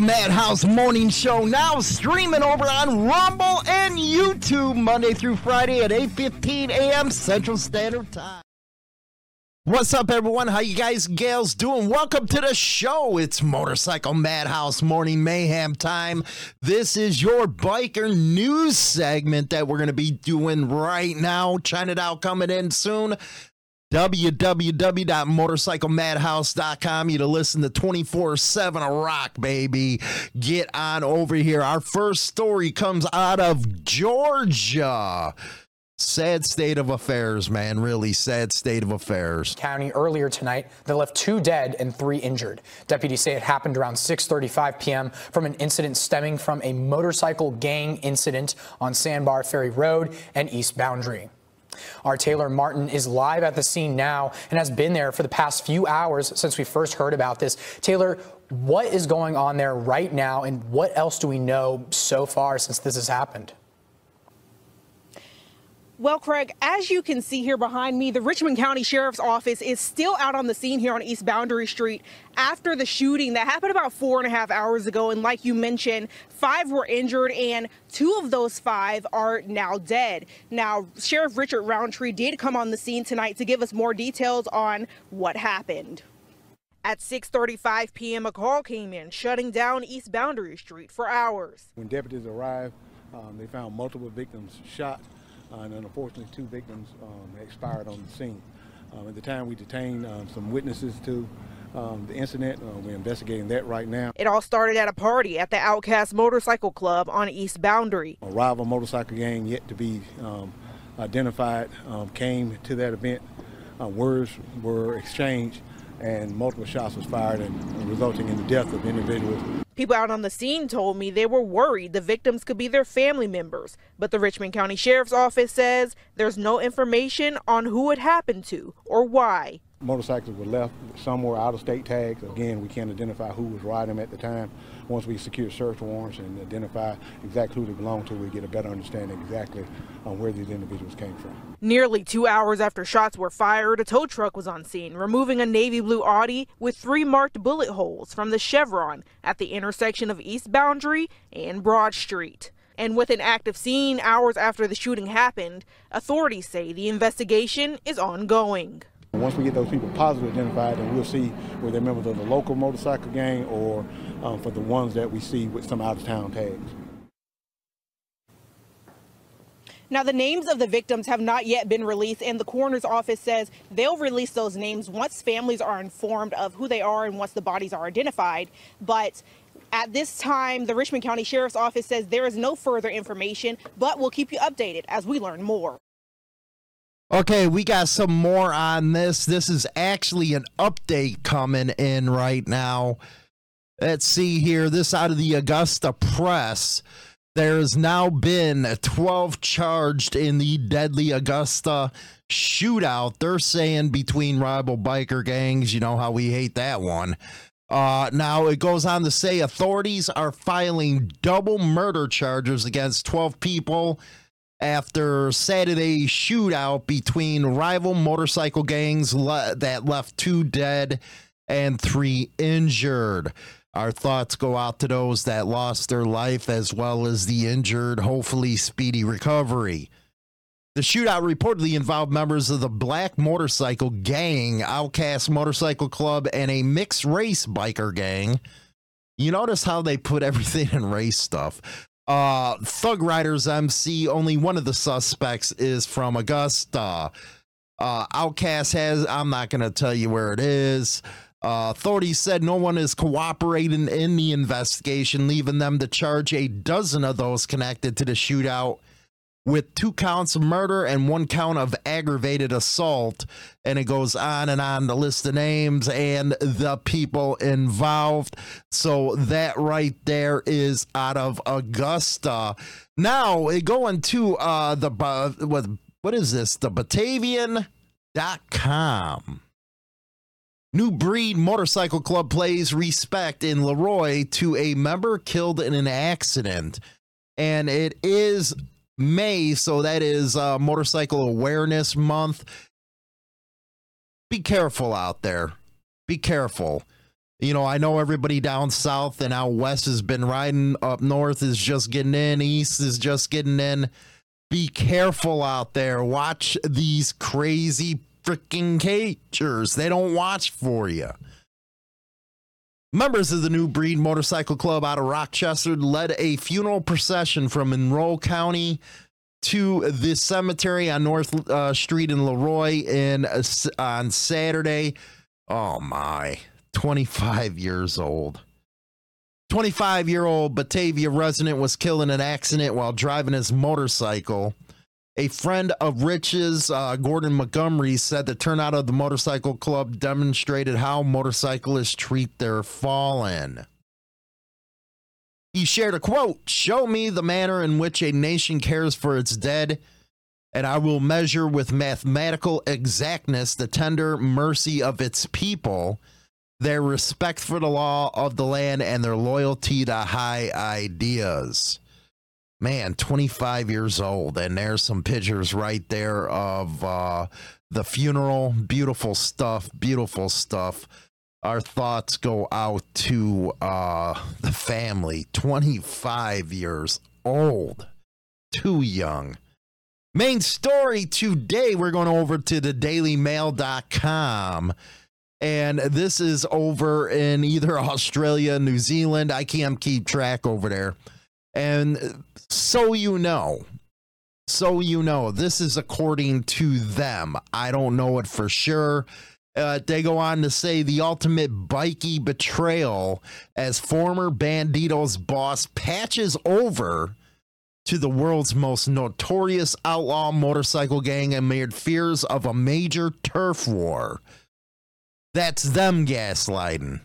Madhouse Morning Show now streaming over on Rumble and YouTube Monday through Friday at 8:15 a.m. Central Standard Time. What's up, everyone? How you guys, gals, doing? Welcome to the show. It's Motorcycle Madhouse Morning Mayhem time. This is your biker news segment that we're going to be doing right now. China Doll coming in soon www.motorcyclemadhouse.com. You to listen to 24 7 rock, baby. Get on over here. Our first story comes out of Georgia. Sad state of affairs, man. Really sad state of affairs. County earlier tonight that left two dead and three injured. Deputies say it happened around 6:35 p.m. from an incident stemming from a motorcycle gang incident on Sandbar Ferry Road and East Boundary. Our Taylor Martin is live at the scene now and has been there for the past few hours since we first heard about this. Taylor, what is going on there right now and what else do we know so far since this has happened? Well, Craig, as you can see here behind me, the Richmond County Sheriff's Office is still out on the scene here on East Boundary Street after the shooting that happened about four and a half hours ago. And like you mentioned, five were injured, and two of those five are now dead. Now, Sheriff Richard Roundtree did come on the scene tonight to give us more details on what happened. At 6:35 p.m., a call came in shutting down East Boundary Street for hours. When deputies arrived, um, they found multiple victims shot and unfortunately two victims um, expired on the scene. Um, at the time, we detained um, some witnesses to um, the incident. Uh, we're investigating that right now. It all started at a party at the Outcast Motorcycle Club on East Boundary. A rival motorcycle gang yet to be um, identified um, came to that event. Uh, words were exchanged and multiple shots was fired and resulting in the death of individuals. People out on the scene told me they were worried the victims could be their family members, but the Richmond County Sheriff's Office says there's no information on who it happened to or why. Motorcycles were left somewhere out of state tags. Again, we can't identify who was riding them at the time. Once we secure search warrants and identify exactly who they belong to, we get a better understanding exactly on where these individuals came from. Nearly two hours after shots were fired, a tow truck was on scene, removing a navy blue Audi with three marked bullet holes from the chevron at the intersection of East Boundary and Broad Street. And with an active scene hours after the shooting happened, authorities say the investigation is ongoing. Once we get those people positively identified, then we'll see whether they're members of the local motorcycle gang or um, for the ones that we see with some out-of-town tags. Now, the names of the victims have not yet been released, and the coroner's office says they'll release those names once families are informed of who they are and once the bodies are identified. But at this time, the Richmond County Sheriff's Office says there is no further information, but we'll keep you updated as we learn more. Okay, we got some more on this. This is actually an update coming in right now. Let's see here. This out of the Augusta Press. There has now been 12 charged in the deadly Augusta shootout. They're saying between rival biker gangs. You know how we hate that one. Uh, now it goes on to say authorities are filing double murder charges against 12 people after Saturday's shootout between rival motorcycle gangs le- that left two dead and three injured. Our thoughts go out to those that lost their life as well as the injured, hopefully, speedy recovery. The shootout reportedly involved members of the Black Motorcycle Gang, Outcast Motorcycle Club, and a mixed race biker gang. You notice how they put everything in race stuff. Uh, Thug Riders MC, only one of the suspects is from Augusta. Uh, Outcast has, I'm not going to tell you where it is. Uh, authorities said no one is cooperating in the investigation, leaving them to charge a dozen of those connected to the shootout with two counts of murder and one count of aggravated assault. And it goes on and on the list of names and the people involved. So that right there is out of Augusta. Now, going to uh, the, uh, what, what is this? The Batavian.com. New Breed Motorcycle Club plays respect in Le Roy to a member killed in an accident. And it is May, so that is uh, Motorcycle Awareness Month. Be careful out there. Be careful. You know, I know everybody down south and out west has been riding. Up north is just getting in. East is just getting in. Be careful out there. Watch these crazy freaking cagers. They don't watch for you. Members of the New Breed Motorcycle Club out of Rochester led a funeral procession from Monroe County to the cemetery on North uh, Street in Le Roy in uh, on Saturday. Oh my, 25 years old. 25 year old Batavia resident was killed in an accident while driving his motorcycle. A friend of Rich's, uh, Gordon Montgomery, said the turnout of the motorcycle club demonstrated how motorcyclists treat their fallen. He shared a quote Show me the manner in which a nation cares for its dead, and I will measure with mathematical exactness the tender mercy of its people, their respect for the law of the land, and their loyalty to high ideas man, 25 years old. And there's some pictures right there of uh, the funeral. Beautiful stuff. Beautiful stuff. Our thoughts go out to uh, the family. 25 years old. Too young. Main story today, we're going over to the dailymail.com. And this is over in either Australia, New Zealand. I can't keep track over there. And so you know, so you know, this is according to them. I don't know it for sure. Uh, they go on to say the ultimate bikey betrayal as former Bandidos boss patches over to the world's most notorious outlaw motorcycle gang and amid fears of a major turf war. That's them gaslighting.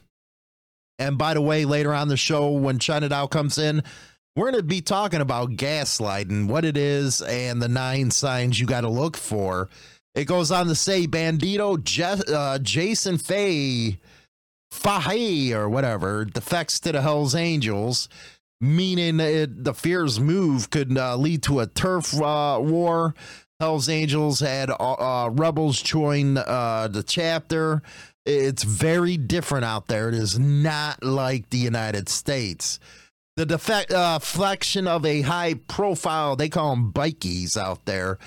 And by the way, later on the show, when China Doll comes in, we're going to be talking about gaslighting, what it is, and the nine signs you got to look for. It goes on to say Bandido Je- uh, Jason Fay Fahey or whatever defects to the Hells Angels, meaning it, the fears move could uh, lead to a turf uh, war. Hells Angels had uh, uh, rebels join uh, the chapter. It's very different out there. It is not like the United States. The defect, uh, flexion of a high profile, they call them bikies out there,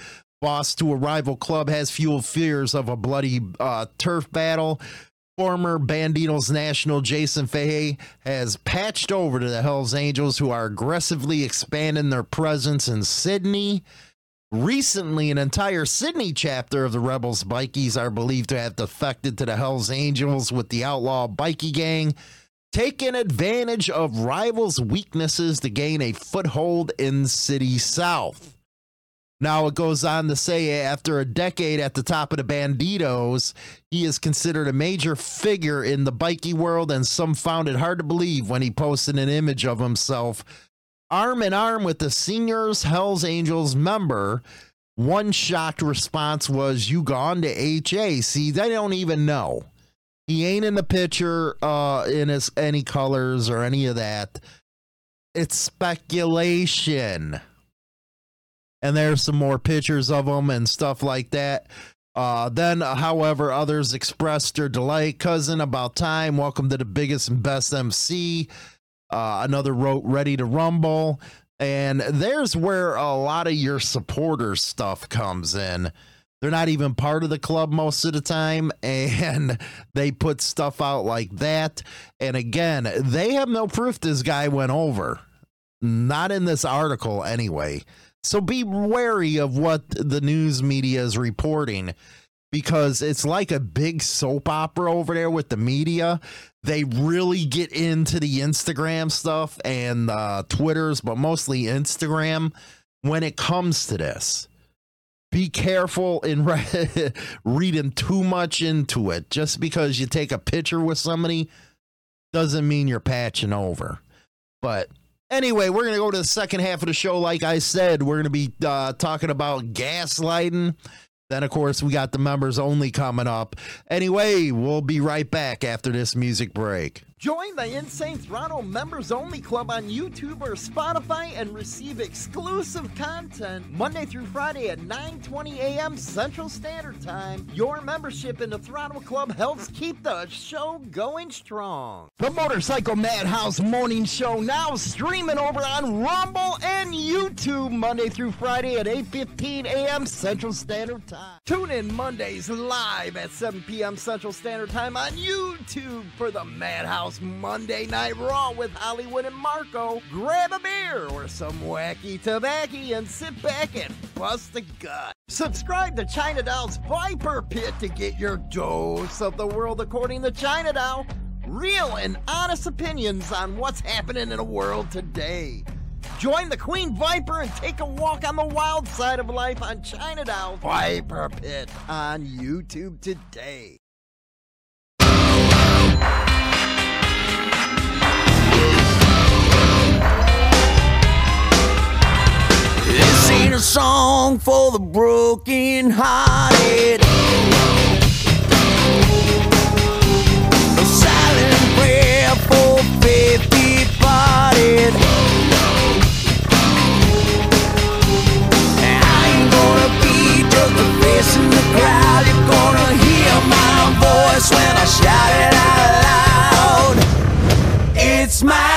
boss to a rival club has fueled fears of a bloody uh, turf battle. Former Bandidos national Jason Fahey has patched over to the Hells Angels, who are aggressively expanding their presence in Sydney. Recently, an entire Sydney chapter of the Rebels Bikies are believed to have defected to the Hells Angels with the outlaw bikie gang taking advantage of rivals' weaknesses to gain a foothold in City South. Now, it goes on to say after a decade at the top of the Bandidos, he is considered a major figure in the bikie world, and some found it hard to believe when he posted an image of himself arm in arm with the seniors Hells Angels member. One shocked response was, You gone to HA? See, they don't even know. He ain't in the picture uh, in his any colors or any of that. It's speculation. And there's some more pictures of him and stuff like that. Uh, then, however, others expressed their delight. Cousin, about time. Welcome to the biggest and best MC. Uh, another wrote, ready to rumble. And there's where a lot of your supporters stuff comes in they're not even part of the club most of the time and they put stuff out like that. And again they have no proof this guy went over. Not in this article anyway. So be wary of what the news media is reporting because it's like a big soap opera over there with the media. They really get into the instagram stuff and uh, twitters but mostly instagram when it comes to this be careful in re- reading too much into it. Just because you take a picture with somebody doesn't mean you're patching over. But anyway, we're going to go to the second half of the show. Like I said, we're going to be uh, talking about gaslighting. Then, of course, we got the members only coming up. Anyway, we'll be right back after this music break. Join the Insane Throttle Members Only Club on YouTube or Spotify and receive exclusive content Monday through Friday at 9:20 a.m. Central Standard Time. Your membership in the Throttle Club helps keep the show going strong. The Motorcycle Madhouse Morning Show now streaming over on Rumble and YouTube Monday through Friday at 8:15 a.m. Central Standard Time. Tune in Mondays live at 7 p.m. Central Standard Time on YouTube for the Madhouse Monday Night Raw with Hollywood and Marco. Grab a beer or some wacky tobacco and sit back and bust a gut. Subscribe to China Doll's Viper Pit to get your dose of the world according to China Doll. Real and honest opinions on what's happening in the world today. Join the Queen Viper and take a walk on the wild side of life on China Doll Viper Pit on YouTube today. A song for the broken hearted. A silent prayer for faith departed. I gonna in the crowd. You're gonna hear my voice when I shout it out loud. It's my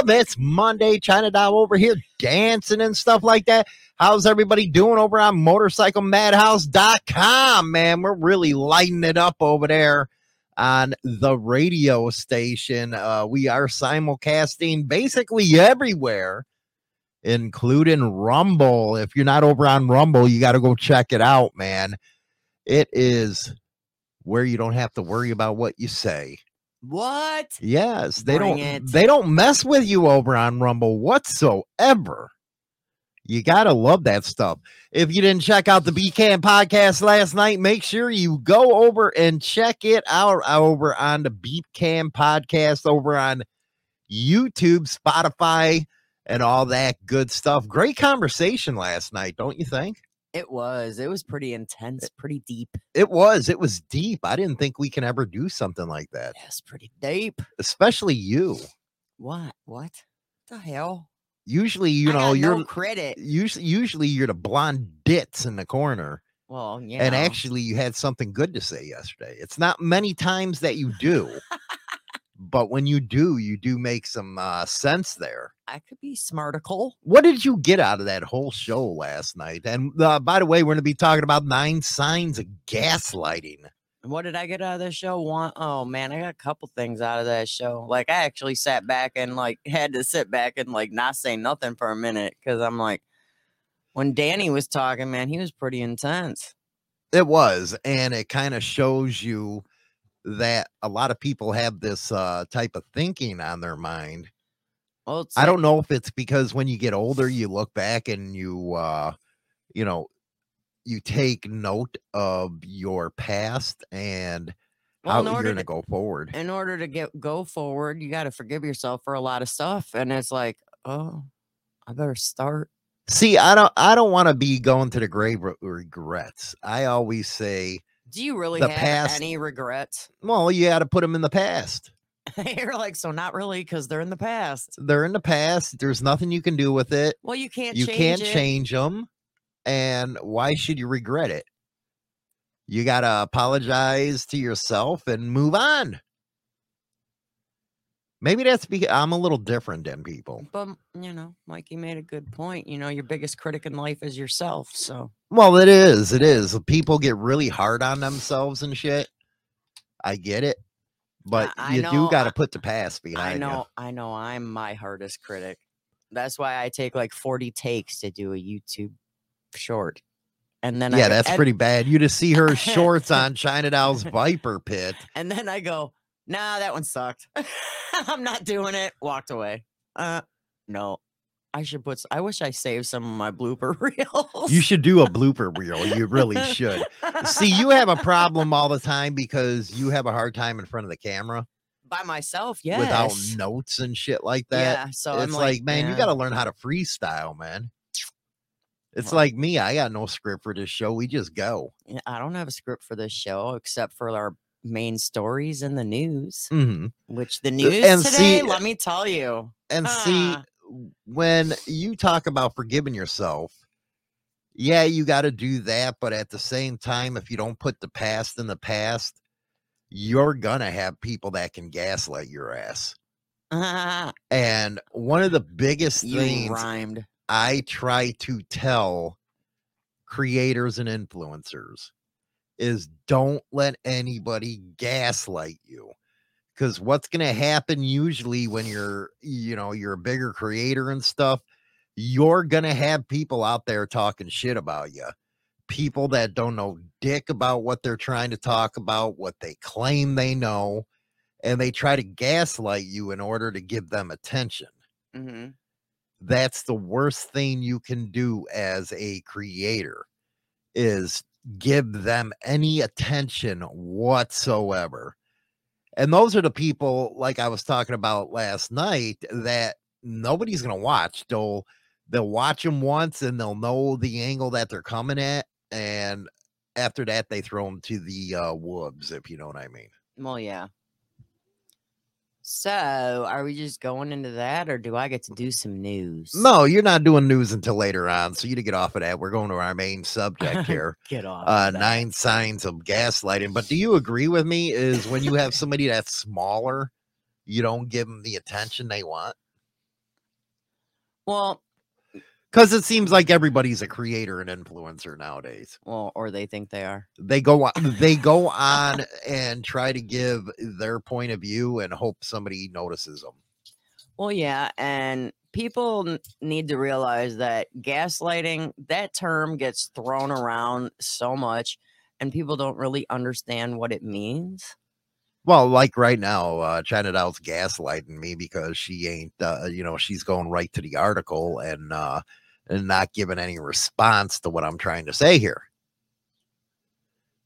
Welcome. It's Monday. China Doll over here dancing and stuff like that. How's everybody doing over on motorcyclemadhouse.com, man? We're really lighting it up over there on the radio station. Uh, we are simulcasting basically everywhere, including Rumble. If you're not over on Rumble, you got to go check it out, man. It is where you don't have to worry about what you say. What? Yes, they Bring don't it. they don't mess with you over on Rumble whatsoever. You gotta love that stuff. If you didn't check out the BCAM podcast last night, make sure you go over and check it out over on the BCAM podcast over on YouTube, Spotify, and all that good stuff. Great conversation last night, don't you think? It was. It was pretty intense, pretty deep. It was. It was deep. I didn't think we can ever do something like that, Yes, pretty deep. especially you. What? What? The hell? Usually, you I know, you're no credit. usually usually you're the blonde ditz in the corner Well, yeah. and actually you had something good to say yesterday it's not many times that you do but when you do you do make some uh, sense there I could be smarticle. what did you get out of that whole show last night and uh, by the way we're going to be talking about nine signs of gaslighting What did I get out of this show? One oh man, I got a couple things out of that show. Like I actually sat back and like had to sit back and like not say nothing for a minute because I'm like, when Danny was talking, man, he was pretty intense. it was and it kind of shows you that a lot of people have this uh, type of thinking on their mind Well, it's I like- don't know if it's because when you get older, you look back and you, uh, you know, you take note of your past and Well, how in you're going to to- go forward. in order to get go forward, you got to forgive yourself for a lot of stuff. And it's like, oh, I better start. See, I don't, I don't want to be going to the grave with regrets. I always say, Do you really The have past- any regrets? well, you got to put them in the past. You're like, so not really, because they're in the past. They're in the past. There's nothing you can do with it. Well, you can't. you change can't it. change them. And why should you regret it? You got to apologize to yourself and move on. Maybe that's because I'm a little different than people. But you know, Mikey made a good point. You know, your biggest critic in life is yourself. So Well, it is. It is. People get really hard on themselves and shit. I get it. But I you know, do got to I- put the past behind. I know, I know, I'm my hardest critic. That's why I take like 40 takes to do a YouTube short, and then you. I Yeah, that's and- pretty bad. You just see her shorts on China Doll's Viper Pit. And then I go, nah, that one sucked. I'm not doing it. Walked away. Uh, no. I should put. I wish I saved some of my blooper reels. You should do a blooper reel. You really should. See, you have a problem all the time because you have a hard time in front of the camera by myself. Yes. without notes and shit like that. yeah. So it's I'm like, man, you got to learn how to freestyle, man. It's Well- like me. I got no script for this show. We just go. I don't have a script for this show except for our main stories in the news. hmm Which the news and today, see- let me tell you. And see, Ah. when you talk about forgiving yourself, yeah, you got to do that. But at the same time, if you don't put the past in the past, you're going to have people that can gaslight your ass. And one of the biggest you things rhymed. I try to tell creators and influencers is don't let anybody gaslight you. Because what's going to happen usually when you're, you know, you're a bigger creator and stuff, you're going to have people out there talking shit about you. People that don't know dick about what they're trying to talk about, what they claim they know, and they try to gaslight you in order to give them attention hmm that's the worst thing you can do as a creator is give them any attention whatsoever. And those are the people like i was talking about last night that nobody's going to watch. They'll they'll watch them once and they'll know the angle that they're coming at and after that they throw them to the uh wolves if you know what i mean. Well, yeah. So, are we just going into that, or do I get to do some news? no you're not doing news until later on so you to get off of that we're going to our main subject here Get off. uh, of nine signs of gaslighting. But do you agree with me? Is when you have somebody that's smaller, you don't give them the attention they want? Well, Because it seems like everybody's a creator and influencer nowadays. well, or they think they are. They go on, they go on and try to give their point of view and hope somebody notices them. Well, yeah, and people need to realize that gaslighting, that term gets thrown around so much, and people don't really understand what it means. Well, like right now, uh, China Doll's gaslighting me because she ain't, uh, you know, she's going right to the article and uh, and not giving any response to what I'm trying to say here.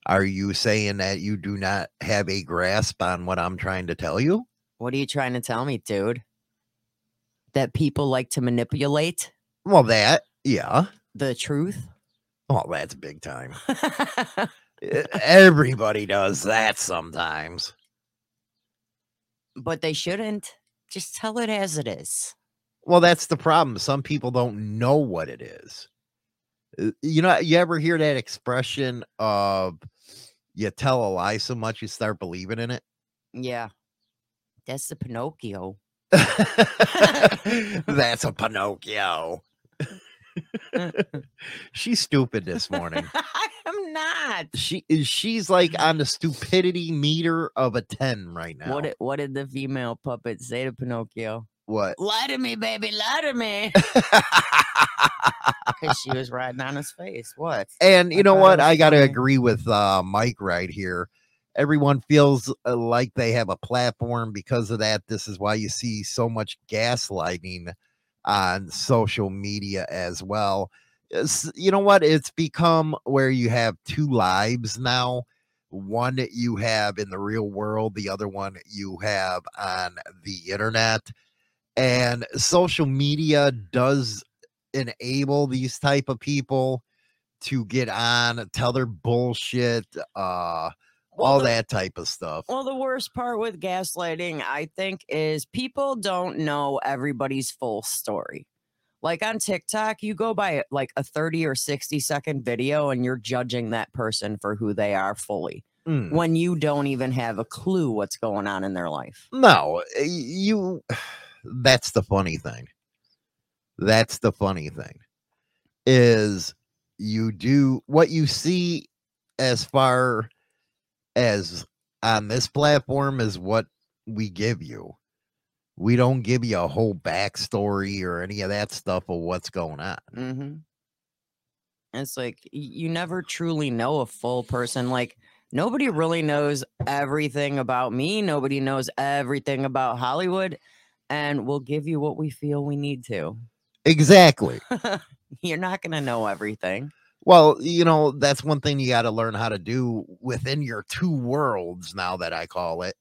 Are you saying that you do not have a grasp on what I'm trying to tell you? What are you trying to tell me, dude? That people like to manipulate Well, that, yeah. the truth? Well, that's big time. Everybody does that sometimes. But they shouldn't. Just tell it as it is. Well, that's the problem. Some people don't know what it is. Uh, You know, you ever hear that expression of you tell a lie so much you start believing in it? Yeah. That's the Pinocchio. that's a Pinocchio. She's stupid this morning. I am not. She is she's like on the stupidity meter of a 10 right now. What did, what did the female puppet say to Pinocchio? what? Lie to me, baby, lie to me. Because she was riding on his face. What? And you I know what? I got to agree with uh, Mike right here. Everyone feels uh, like they have a platform because of that. This is why you see so much gaslighting on social media as well. It's- you know what? It's become where you have two lives now. One you have in the real world, the other one you have on the internet. And social media does enable these type of people to get on, tell their bullshit, uh, Well, all the- that type of stuff. Well, the worst part with gaslighting, I think, is people don't know everybody's full story. Like on TikTok, you go by like a 30 or 60 second video and you're judging that person for who they are fully Mm. when you don't even have a clue what's going on in their life. No, you. That's the funny thing. That's the funny thing. Is you do what you see as far as on this platform is what we give you. We don't give you a whole backstory or any of that stuff of what's going on. Mm-hmm. It's like you never truly know a full person. Like nobody really knows everything about me. Nobody knows everything about Hollywood. And we'll give you what we feel we need to. Exactly. You're not going to know everything. Well, you know, that's one thing you got to learn how to do within your two worlds now that I call it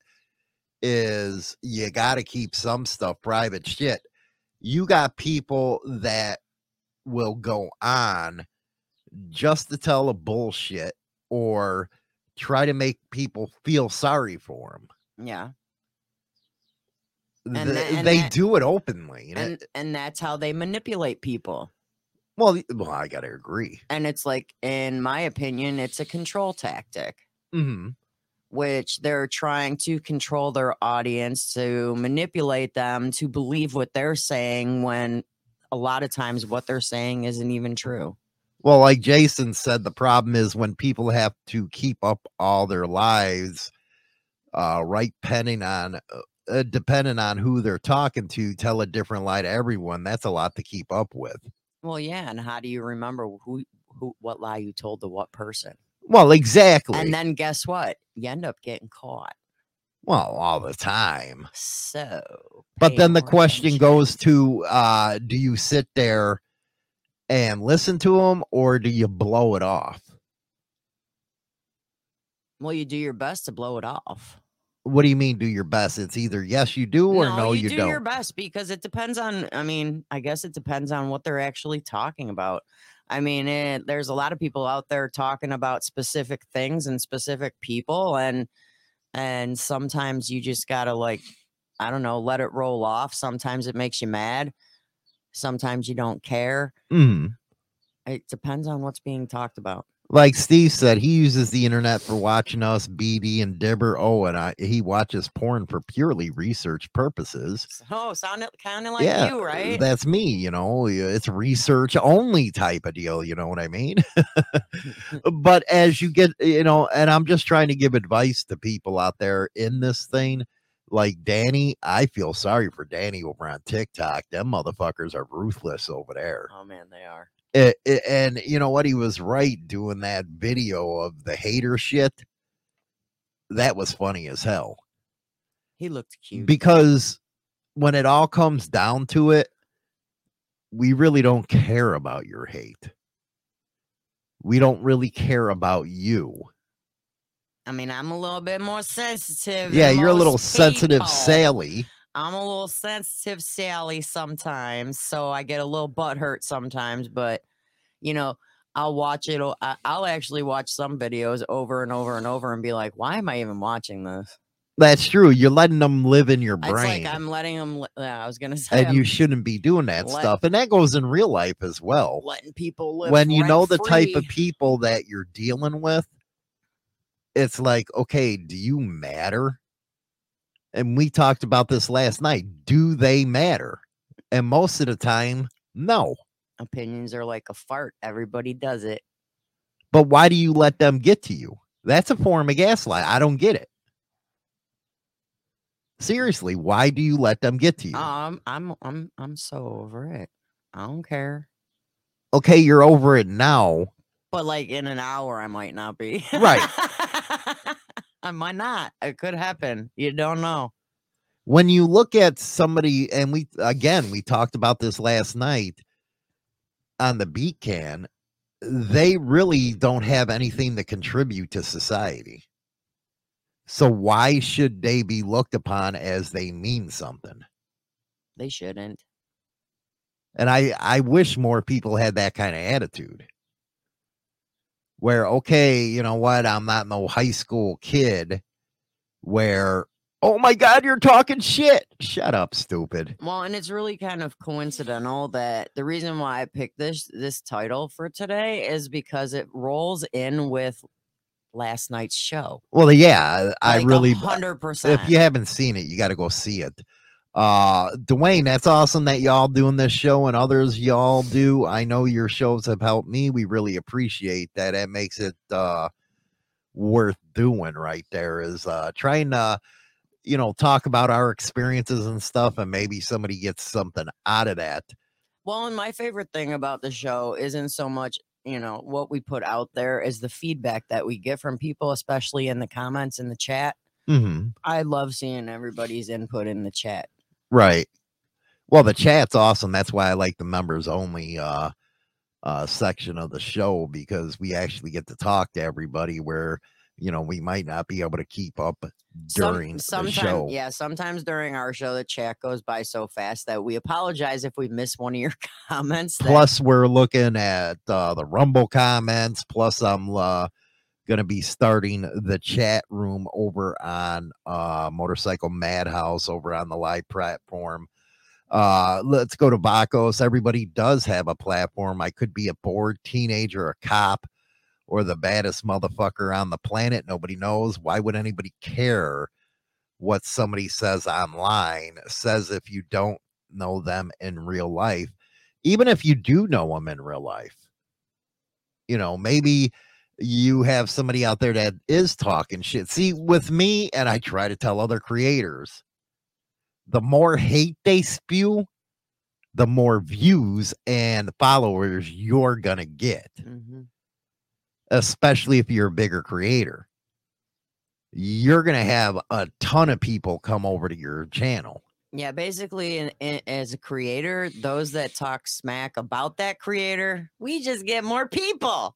is you got to keep some stuff private shit. You got people that will go on just to tell a bullshit or try to make people feel sorry for them. Yeah. And Th- tha- and they that- do it openly. And And and that's how they manipulate people. Well, well, I got to agree. And it's like in my opinion, it's a control tactic. hmm which they're trying to control their audience to manipulate them to believe what they're saying when a lot of times what they're saying isn't even true. Well, like Jason said, the problem is when people have to keep up all their lives, uh, right, depending on, uh, uh, depending on who they're talking to, tell a different lie to everyone. That's a lot to keep up with. Well, yeah, and how do you remember who who what lie you told to what person? Well, exactly. And then guess what? You end up getting caught. well, all the time. So, But then the question goes to, uh, do you sit there and listen to them, or do you blow it off? Well, you do your best to blow it off. What do you mean? Do your best? It's either yes, you do, or no, you, do don't. your best because it depends on. I mean, I guess it depends on what they're actually talking about. I mean, it, there's a lot of people out there talking about specific things and specific people, and and sometimes you just gotta like, I don't know, let it roll off. Sometimes it makes you mad. Sometimes you don't care. Mhm. It depends on what's being talked about. Like Steve said, he uses the internet for watching us, BD and Dibber. Oh, and I, he watches porn for purely research purposes. Oh, sounded kind of like yeah, you, right? That's me, you know. It's research only type of deal, you know what I mean? but as you get, you know, and I'm just trying to give advice to people out there in this thing. Like Danny, I feel sorry for Danny over on TikTok. Them motherfuckers are ruthless over there. oh man, they are. It, it- and you know what? He was right doing that video of the hater shit. That was funny as hell He looked cute. because when it all comes down to it, we really don't care about your hate. We don't really care about you. I mean, I'm a little bit more sensitive. Yeah, you're a little most sensitive. Sally. I'm a little sensitive Sally sometimes, so I get a little butt hurt sometimes, but you know, I'll watch it. I'll actually watch some videos over and over and over and be like, why am I even watching this? That's true. You're letting them live in your It's brain. like I'm letting them. Yeah, uh, I was gonna say, and you I'm shouldn't be doing that let- stuff. And that goes in real life as well. letting people live. when you know the type of people that you're dealing with, it's like, okay, do you matter? And we talked about this last night. Do they matter? And most of the time, no. opinions are like a fart. Everybody does it. But why do you let them get to you? That's a form of gaslight. I don't get it. Seriously, why do you let them get to you? Um, I'm I'm I'm so over it. I don't care. okay, you're over it now. But like in an hour, I might not be. Right. Uh, I might not. It could happen. You don't know. when you look at somebody and we again we talked about this last night on the BCAM they really don't have anything to contribute to society so why should they be looked upon as they mean something They shouldn't. and i i wish more people had that kind of attitude where okay you know what i'm not no high school kid where oh my god you're talking shit shut up stupid Well, and it's really kind of coincidental that the reason why I picked this this title for today is because it rolls in with last night's show. Well, yeah, I Like, really. hundred percent. If you haven't seen it, you got to go see it. Uh, Dwayne, that's awesome that y'all doing this show and others y'all do. I know your shows have helped me. We really appreciate that. It makes it uh worth doing. Right there is uh trying to, you know, talk about our experiences and stuff, and maybe somebody gets something out of that. Well, and my favorite thing about the show isn't so much, you know, what we put out there is the feedback that we get from people, especially in the comments in the chat. Mm-hmm. I love seeing everybody's input in the chat. Right. Well, the chat's awesome. That's why I like the members only uh uh section of the show because we actually get to talk to everybody where you know we might not be able to keep up Some- during the show. Yeah, sometimes during our show, the chat goes by so fast that we apologize if we miss one of your comments. that- Plus, we're looking at uh, the Rumble comments. Plus, I'm uh, going to be starting the chat room over on uh, Motorcycle Madhouse over on the live platform. Uh, let's go to Bacos. Everybody does have a platform. I could be a bored teenager, a cop, or the baddest motherfucker on the planet. Nobody knows. Why would anybody care what somebody says online? Says if you don't know them in real life even if you do know them in real life, you know, maybe you have somebody out there that is talking shit. See, with me, and I try to tell other creators, the more hate they spew, the more views and followers you're going to get, Mhm. especially if you're a bigger creator. You're going to have a ton of people come over to your channel. Yeah, basically, in, in, as a creator, those that talk smack about that creator, we just get more people.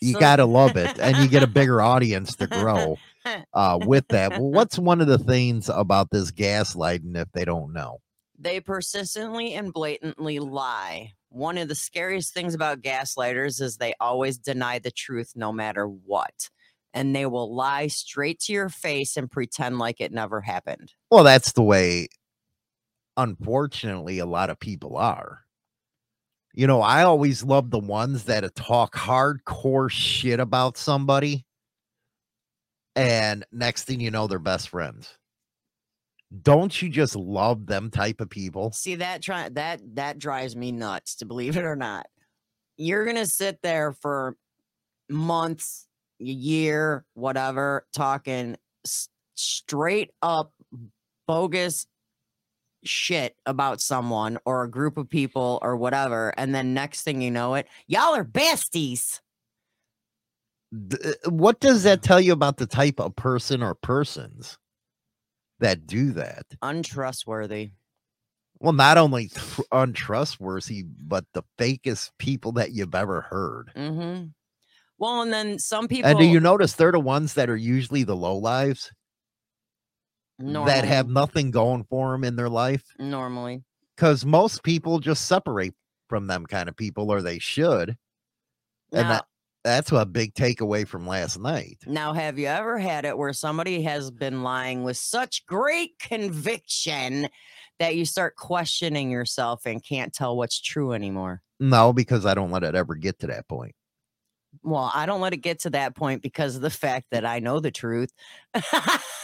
You So- gotta love it and you get a bigger audience to grow uh with that well what's one of the things about this gaslighting if they don't know They persistently and blatantly lie. One of the scariest things about gaslighters is they always deny the truth no matter what. And they will lie straight to your face and pretend like it never happened. well that's the way unfortunately a lot of people are You know, I always love the ones that talk hardcore shit about somebody. And next thing you know, they're best friends. Don't you just love them type of people? See that try that that drives me nuts to believe it or not. You're gonna sit there for months, a year, whatever, talking s- straight up bogus shit about someone or a group of people or whatever, and then next thing you know it, y'all are besties. Uh, What does that tell you about the type of person or persons that do that? Untrustworthy. Well, not only tr- untrustworthy, but the fakest people that you've ever heard. Mm-hmm. Well, and then some people And do you notice they're the ones that are usually the low lives that have nothing going for them in their life? normally. Because most people just separate from them kind of people, or they should. And Now- that, that's a big takeaway from last night. Now, have you ever had it where somebody has been lying with such great conviction that you start questioning yourself and can't tell what's true anymore? No, because I don't let it ever get to that point. Well, I don't let it get to that point because of the fact that I know the truth.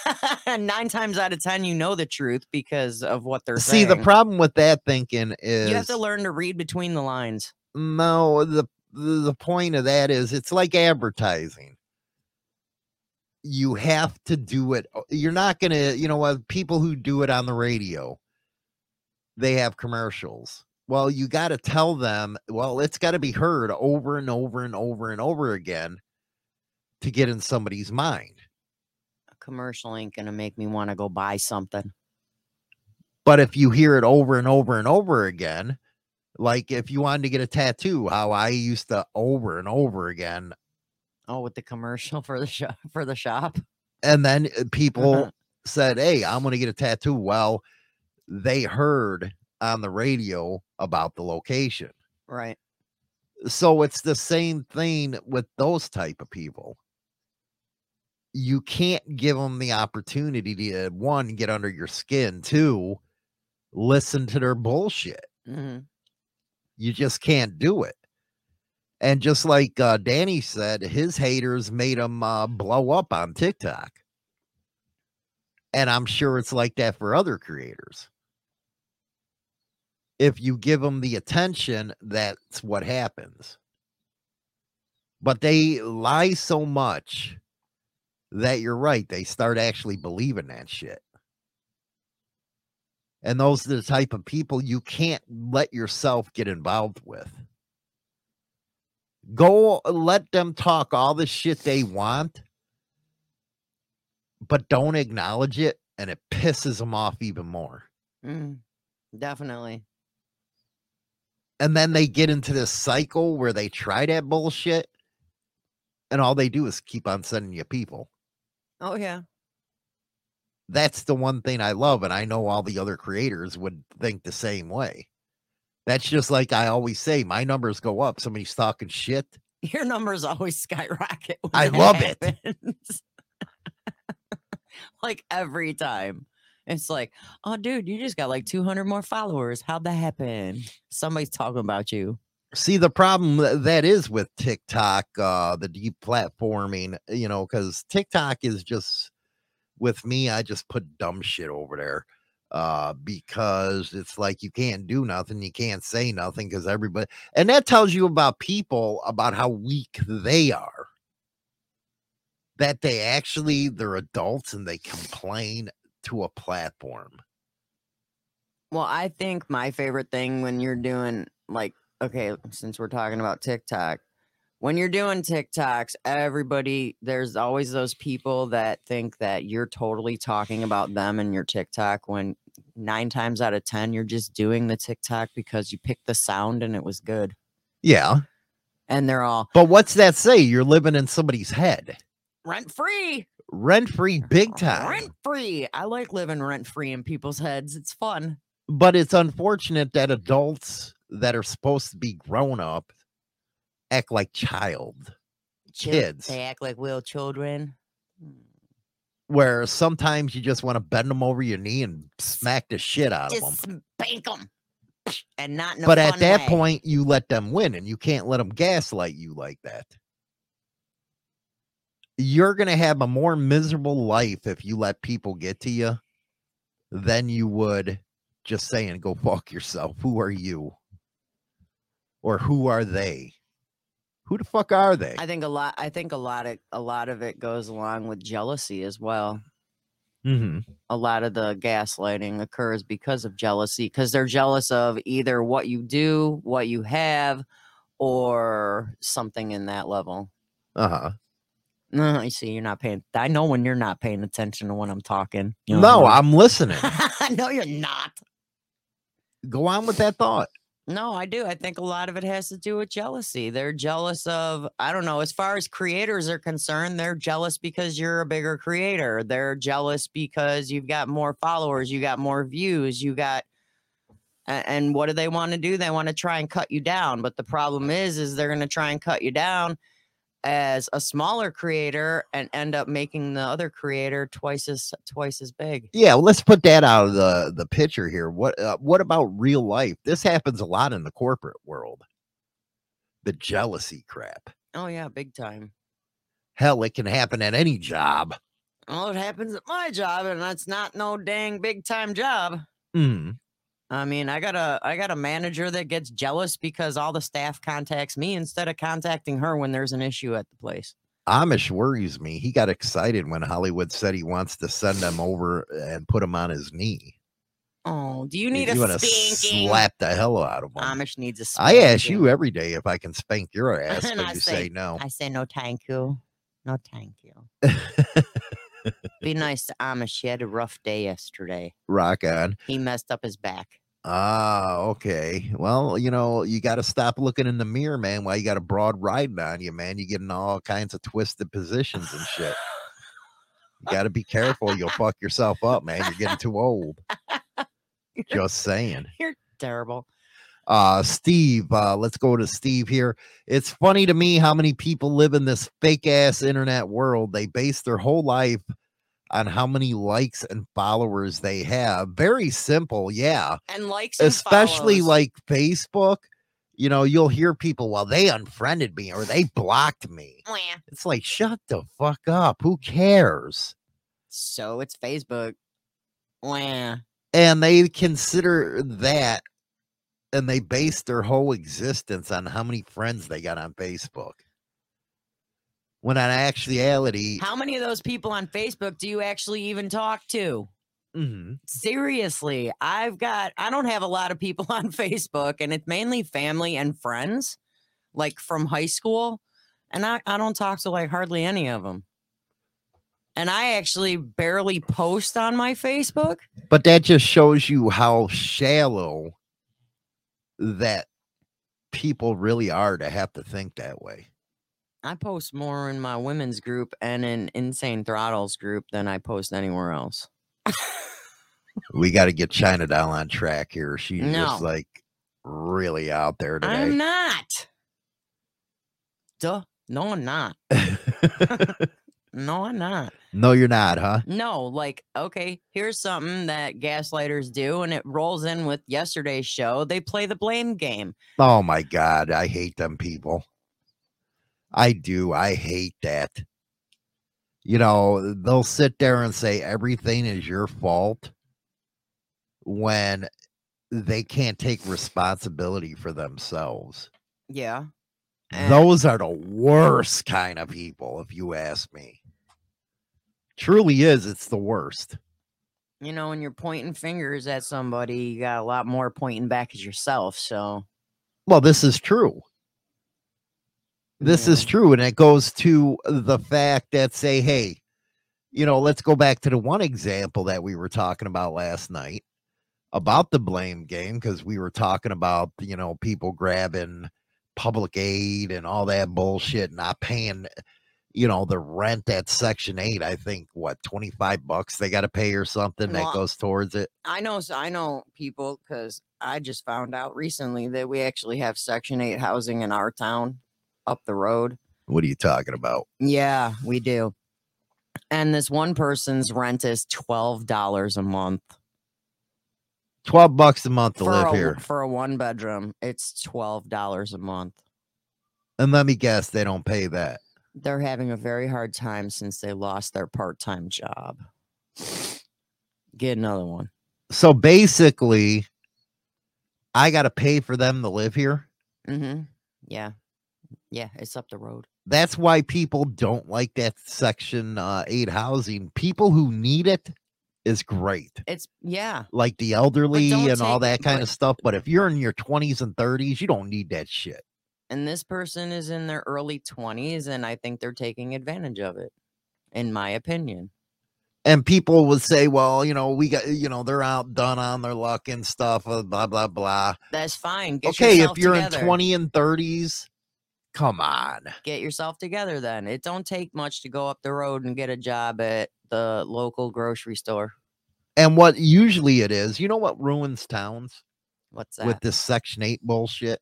Nine times out of 10, you know the truth because of what they're See, saying. the problem with that thinking is you have to learn to read between the lines. no the the point of that is it's like advertising you have to do it you're not gonna you know what people who do it on the radio they have commercials well you got to tell them well it's got to be heard over and over and over and over again to get in somebody's mind commercial ain't going to make me want to go buy something. but if you hear it over and over and over again like if you wanted to get a tattoo how i used to over and over again Oh, with the commercial for the shop for the shop. and then uh, people said, "Hey, I'm going to get a tattoo." Well, they heard on the radio about the location. Right. So it's the same thing with those type of people. You can't give them the opportunity to one get under your skin, two listen to their bullshit. hmm You just can't do it. And just like uh, Danny said, his haters made him uh, blow up on TikTok. And I'm sure it's like that for other creators. If you give them the attention, that's what happens. But they lie so much that you're right. They start actually believing that shit. And those are the type of people you can't let yourself get involved with. Go uh, let them talk all the shit they want, but don't acknowledge it, and it pisses them off even more. Mm, definitely. And then they get into this cycle where they try that bullshit, and all they do is keep on sending you people. Oh yeah. That's the one thing I love, and I know all the other creators would think the same way. That's just like I always say, my numbers go up. Somebody's talking shit. Your numbers always skyrocket. when I that love it. like every time. It's like, oh, dude, you just got like 200 more followers. How'd that happen? Somebody's talking about you. See, the problem that is with TikTok, uh, the deplatforming, you know, because TikTok is just with me, I just put dumb shit over there. Uh, because it's like you can't do nothing, you can't say nothing because everybody, and that tells you about people about how weak they are. That they actually they're adults and they complain to a platform. Well, I think my favorite thing when you're doing like, okay, since we're talking about TikTok, when you're doing TikToks, everybody, there's always those people that think that you're totally talking about them in your TikTok when nine times out of 10, you're just doing the TikTok because you picked the sound and it was good. Yeah, And they're all but what's that say? You're living in somebody's head, rent free, rent free, big time. rent free. I like living rent free in people's heads. It's fun. but it's unfortunate that adults that are supposed to be grown up act like child Chil- kids They act like little children. Hmm. where sometimes you just want to bend them over your knee and smack the shit out of them spank them. and not but at that way. point, you let them win, and you can't let them gaslight you like that. You're gonna have a more miserable life if you let people get to you than you would just saying, "Go fuck yourself." Who are you? Or who are they? Who the fuck are they? I think a lot. I think a lot of a lot of it goes along with jealousy as well. hmm a lot of the gaslighting occurs because of jealousy because they're jealous of either what you do what you have or something in that level Uh huh. no i see you're not paying i know when you're not paying attention to when i'm talking you know No, I'm listening. No you're not Go on with that thought. No i do i think a lot of it has to do with jealousy they're jealous of i don't know as far as creators are concerned they're jealous because you're a bigger creator they're jealous because you've got more followers you got more views you got and what do they want to do? They want to try and cut you down but the problem is is they're going to try and cut you down as a smaller creator and end up making the other creator twice as twice as big Yeah, well, let's put that out of the the picture here. What uh, what about real life? This happens a lot in the corporate world. The jealousy crap. oh yeah big time Hell, it can happen at any job. well it happens at my job and that's not no dang big time job Mm. I mean, I got a I got a manager that gets jealous because all the staff contacts me instead of contacting her when there's an issue at the place. Amish worries me. He got excited when Hollywood said he wants to send him over and put him on his knee. Oh, do you need you a want to spanking? slap the hell out of him. Amish needs a spanking. I ask you every day if I can spank your ass, And but I you say- say no. I say no, thank you. No, thank you. Be nice to Amish. He had a rough day yesterday. Rock on. He messed up his back. Ah, okay. Well, you know, you got to stop looking in the mirror, man. While you got a broad riding on you, man, you get in all kinds of twisted positions and shit. You got to be careful. You'll fuck yourself up, man. You're getting too old. Just saying. You're terrible. Uh, Steve, uh, let's go to Steve here. It's funny to me how many people live in this fake ass internet world. They base their whole life on how many likes and followers they have. Very simple, yeah And likes especially follows. like Facebook, you know, you'll hear people, well, they unfriended me or they blocked me. Mwah. It's like, shut the fuck up. Who cares? So it's Facebook. Wah. And they consider that and they base their whole existence on how many friends they got on Facebook. When in actuality, How many of those people on Facebook do you actually even talk to? Mhm. Seriously, I've got, I don't have a lot of people on Facebook, and it's mainly family and friends, like from high school. And I, I don't talk to like hardly any of them. And I actually barely post on my Facebook. but that just shows you how shallow that people really are to have to think that way. I post more in my women's group and in Insane Throttles group than I post anywhere else. we got to get China down on track here. She's No. just like really out there today. I'm not. Duh. No, I'm not. No, I'm not. no, you're not, huh? No, like, okay, here's something that gaslighters do, and it rolls in with yesterday's show. They play the blame game. Oh my God, I hate them people. I do. I hate that. You know, they'll sit there and say everything is your fault when they can't take responsibility for themselves. Yeah. And- Those are the worst kind of people, if you ask me. Truly is. It's the worst. you know, when you're pointing fingers at somebody, you got a lot more pointing back at yourself. So, Well, this is true. This is true. And it goes to the fact that, say, hey, you know, let's go back to the one example that we were talking about last night about the blame game, because we were talking about, you know, people grabbing public aid and all that bullshit, not paying, you know, the rent at Section 8. I think, what, 25 bucks they got to pay or something that goes towards it. I know, i know people because I just found out recently that we actually have Section 8 housing in our town up the road. What are you talking about? Yeah, we do. And this one person's rent is $12 a month. 12 bucks a month to for live a, here. for a one bedroom, it's twelve dollars a month. And let me guess, they don't pay that. They're having a very hard time since they lost their part time job. Get another one. So basically, I got to pay for them to live here. Mm-hmm. Yeah. Yeah, it's up the road. That's why people don't like that Section uh, 8 housing. People who need it is great. It's yeah. like the elderly and all that kind but- of stuff. But if you're in your 20s and 30s, you don't need that shit. And this person is in their early twenties, and I think they're taking advantage of it, in my opinion. And people would say, well, you know, we got, you know, they're outdone on their luck and stuff, uh, blah, blah, blah. That's fine. Get okay, if you're together. in 20 and 30s, come on. get yourself together then. It don't take much to go up the road and get a job at the local grocery store. And what usually it is, you know what ruins towns What's that? with this Section 8 bullshit?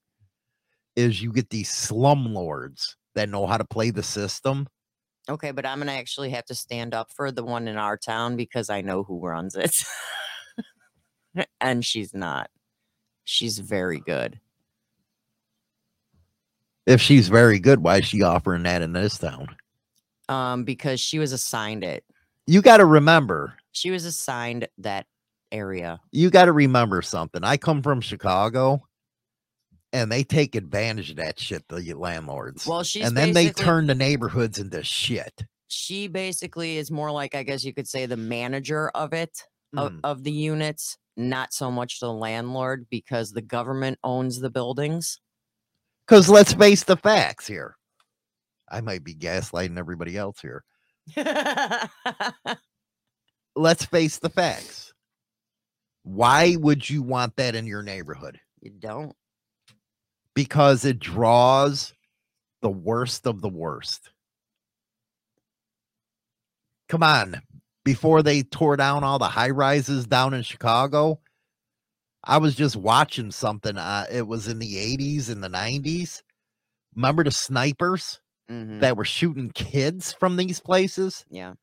Is you get these slum lords that know how to play the system. okay, but I'm gonna actually have to stand up for the one in our town because I know who runs it. and she's not. She's very good. If she's very good, why is she offering that in this town? Um, because she was assigned it. You got to remember, She was assigned that area. you got to remember something. I come from Chicago, and they take advantage of that shit. The landlords, Well, she's and then they turn the neighborhoods into shit. She basically is more like I guess you could say the manager of it. of, Mm. of the units, not so much the landlord because the government owns the buildings. Because let's face the facts here. I might be gaslighting everybody else here. Let's face the facts. Why would you want that in your neighborhood? you don't. Because it draws the worst of the worst. Come on. Before they tore down all the high rises down in Chicago, I was just watching something. Uh, it was in the 80s and the 90s. Remember the snipers Mhm, that were shooting kids from these places? Yeah.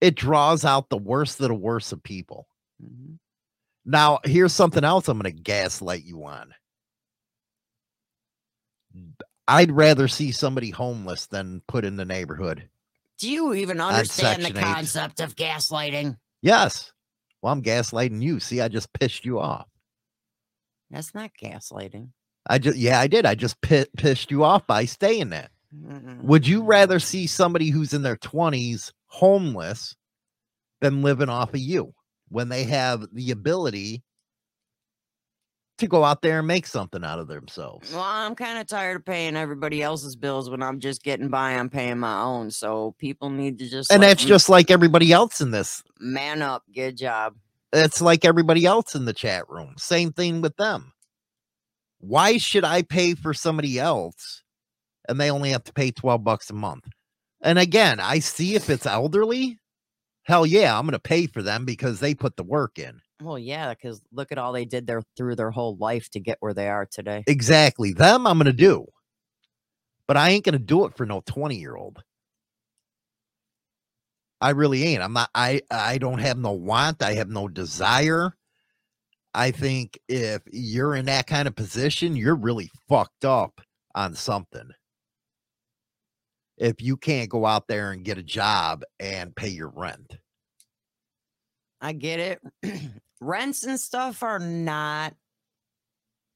It draws out the worst of the worst of people. mhm. Now, here's something else I'm going to gaslight you on. I'd rather see somebody homeless than put in the neighborhood. Do you even understand the concept of gaslighting? Yes. Well, I'm gaslighting you. See, I just pissed you off. That's not gaslighting. I just, yeah, I did. I just pi- pissed you off by staying that. Mm-mm. Would you rather see somebody who's in their 20s homeless than living off of you when they have the ability to go out there and make something out of themselves? Well, I'm kind of tired of paying everybody else's bills when I'm just getting by on paying my own. So people need to just and that's m- just like everybody else in this. man up, good job. It's like everybody else in the chat room. Same thing with them. Why should I pay for somebody else and they only have to pay 12 bucks a month? And again, I see if it's elderly, hell yeah, I'm going to pay for them because they put the work in. Well, yeah, because look at all they did there through their whole life to get where they are today. Exactly. Them I'm going to do. But I ain't going to do it for no 20 year old. I really ain't. I'm not I I don't have no want, I have no desire. I think if you're in that kind of position, you're really fucked up on something. If you can't go out there and get a job and pay your rent. I get it. Rents and stuff are not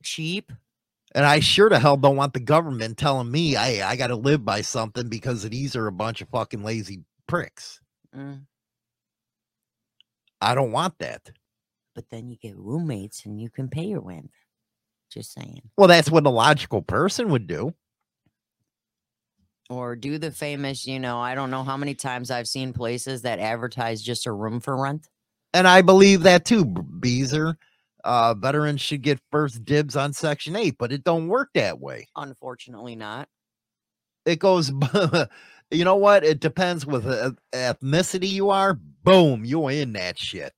cheap. And I sure to hell don't want the government telling me, hey, I got to live by something because these are a bunch of fucking lazy pricks. Mm, I don't want that. But then you get roommates and you can pay your rent. Just saying. Well, that's what a logical person would do. Or do the famous, you know, I don't know how many times I've seen places that advertise just a room for rent. And I believe that too, Beezer. Uh, veterans should get first dibs on Section 8, but it don't work that way. Unfortunately, not. It goes, you know what? It depends with ethnicity you are. Boom, you're in that shit.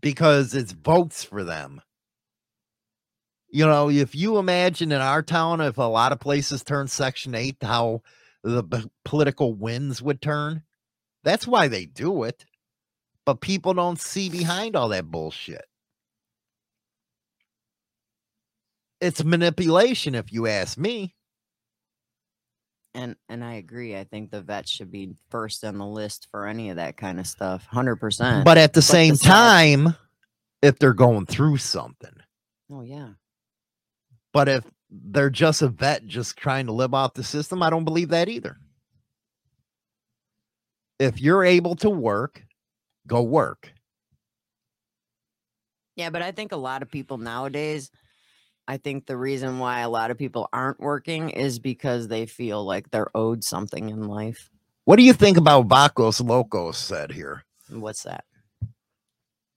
Because it's votes for them. You know, if you imagine in our town, if a lot of places turn Section 8, how the b- political winds would turn, that's why they do it. But people don't see behind all that bullshit. It's manipulation, if you ask me. And and I agree. I think the vets should be first on the list for any of that kind of stuff. Hundred percent. But at the the same sad- time, if they're going through something, oh yeah. but if they're just a vet just trying to live off the system, I don't believe that either. If you're able to work, go work. Yeah, but I think a lot of people nowadays, I think the reason why a lot of people aren't working is because they feel like they're owed something in life. What do you think about Vacos Locos said here? What's that?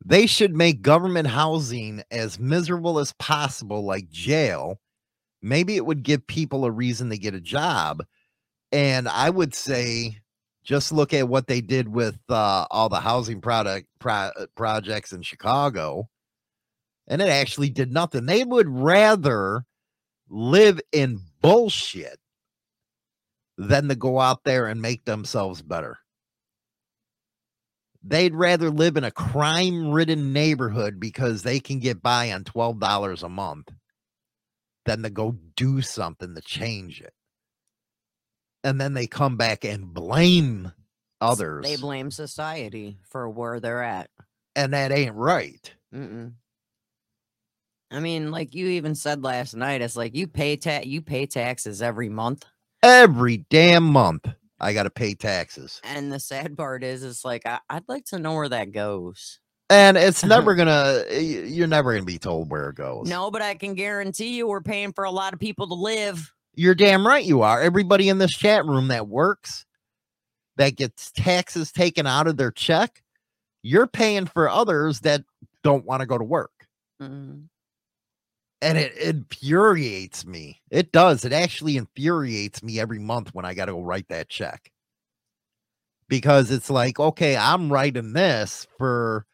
They should make government housing as miserable as possible, like jail. Maybe it would give people a reason to get a job. And I would say, just look at what they did with uh, all the housing product pro- projects in Chicago, and it actually did nothing. They would rather live in bullshit than to go out there and make themselves better. They'd rather live in a crime ridden neighborhood because they can get by on $12 a month than to go do something to change it. And then they come back and blame others. They blame society for where they're at. and that ain't right. Mm-mm. I mean, like you even said last night, it's like you pay ta- you pay taxes every month. Every damn month, I got to pay taxes. And the sad part is, it's like I- I'd like to know where that goes. And it's never gonna, you're never gonna be told where it goes. No, but I can guarantee you, we're paying for a lot of people to live. You're damn right you are. Everybody in this chat room that works, that gets taxes taken out of their check, you're paying for others that don't want to go to work. Mm. And it infuriates me. It does. It actually infuriates me every month when I got to go write that check. Because it's like, okay, I'm writing this for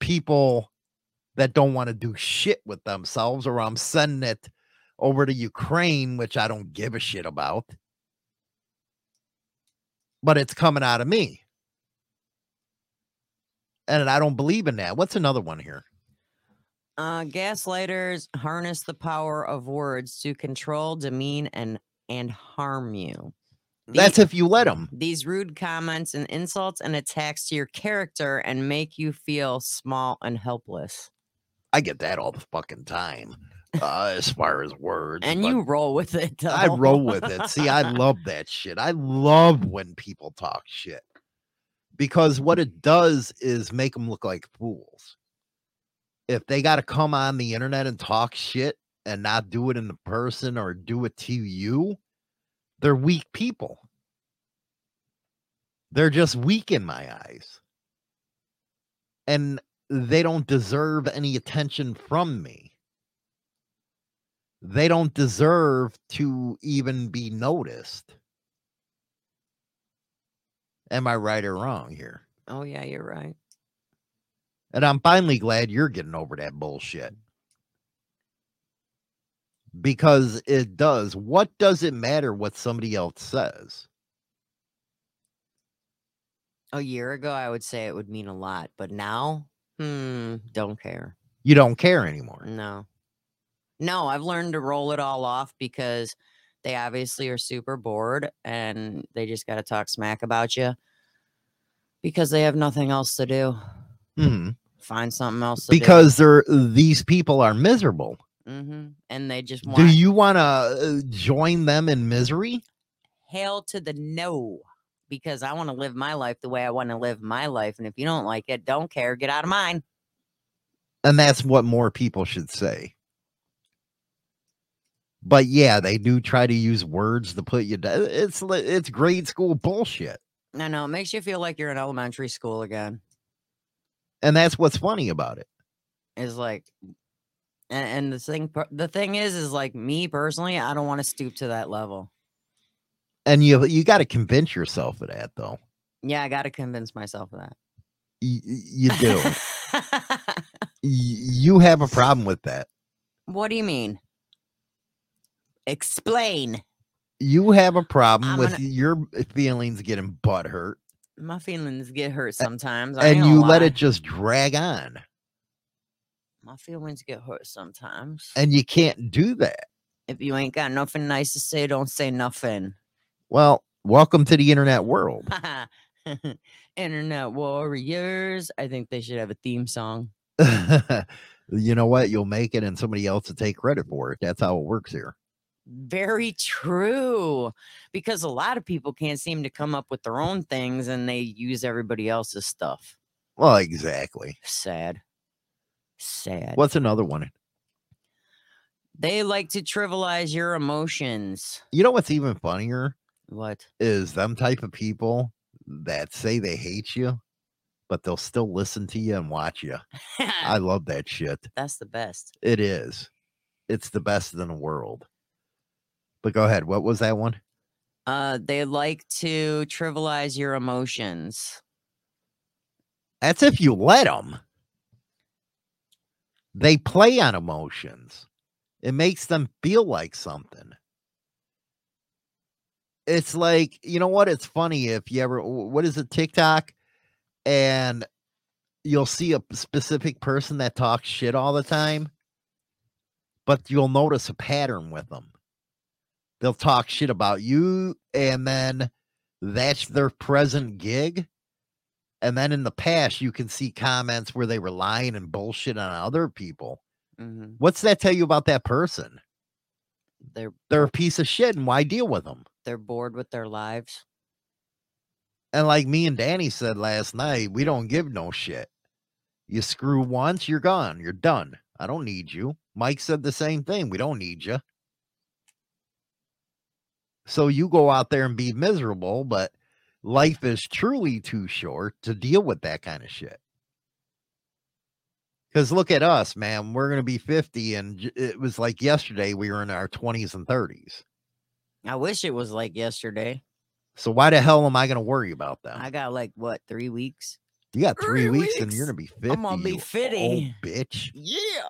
people that don't want to do shit with themselves, or I'm sending it over to Ukraine, which I don't give a shit about. But it's coming out of me. And I don't believe in that. What's another one here? Uh, gaslighters harness the power of words to control, demean, and and harm you. That's if you let them. these rude comments and insults and attacks to your character and make you feel small and helpless. I get that all the fucking time. Uh, as far as words, And you roll with it. I roll with it. See, I love that shit. I love when people talk shit because what it does is make them look like fools. If they got to come on the internet and talk shit and not do it in the person or do it to you, they're weak people. They're just weak in my eyes. And they don't deserve any attention from me. They don't deserve to even be noticed. Am I right or wrong here? Oh yeah, you're right. And I'm finally glad you're getting over that bullshit. Because it does. What does it matter what somebody else says? A year ago, I would say it would mean a lot, but now, hmm, don't care. You don't care anymore. No, no, I've learned to roll it all off because they obviously are super bored and they just got to talk smack about you because they have nothing else to do. Mhm. Find something else to do. Because they're these people are miserable. hmm and they just want. Do you want to join them in misery? hell to the no because I want to live my life the way I want to live my life. And if you don't like it, don't care, get out of mine. And that's what more people should say. But yeah, they do try to use words to put you down. It's it's grade school bullshit. No, no, it makes you feel like you're in elementary school again. And that's what's funny about it. Is like, and, and the thing, the thing is, is like me personally, I don't want to stoop to that level. And you you got to convince yourself of that though. Yeah, I got to convince myself of that. Y- You do. Y- you have a problem with that. what do you mean? Explain. You have a problem I'm with gonna- your feelings getting butt hurt My feelings get hurt sometimes. I ain't and gonna you let lie. it just drag on. My feelings get hurt sometimes. And you can't do that. If you ain't got nothing nice to say, don't say nothing. Well, welcome to the internet world. Internet warriors. I think they should have a theme song. you know what? You'll make it and somebody else will take credit for it. That's how it works here. Very true. Because a lot of people can't seem to come up with their own things and they use everybody else's stuff. Well, exactly. Sad. Sad. What's another one? They like to trivialize your emotions. You know what's even funnier What? is them type of people that say they hate you, but they'll still listen to you and watch you. I love that shit. That's the best. It is. It's the best in the world. But go ahead. What was that one? Uh, they like to trivialize your emotions. That's if you let them. They play on emotions. It makes them feel like something. It's like, you know what? It's funny if you ever, what is it, TikTok? And you'll see a specific person that talks shit all the time, but you'll notice a pattern with them. They'll talk shit about you, and then that's their present gig. And then in the past, you can see comments where they were lying and bullshit on other people. hmm What's that tell you about that person? They're They're a piece of shit, and why deal with them? they're bored with their lives. And like me and Danny said last night, we don't give no shit. You screw once, you're gone. You're done. I don't need you. Mike said the same thing. We don't need you. So you go out there and be miserable, but life is truly too short to deal with that kind of shit. Because look at us, man. We're going to be 50, and it was like yesterday we were in our 20s and 30s. I wish it was like yesterday. So why the hell am I going to worry about that? I got like what three weeks? You got three, Three weeks, and you're gonna be 50. I'm gonna be 50. old bitch. Yeah,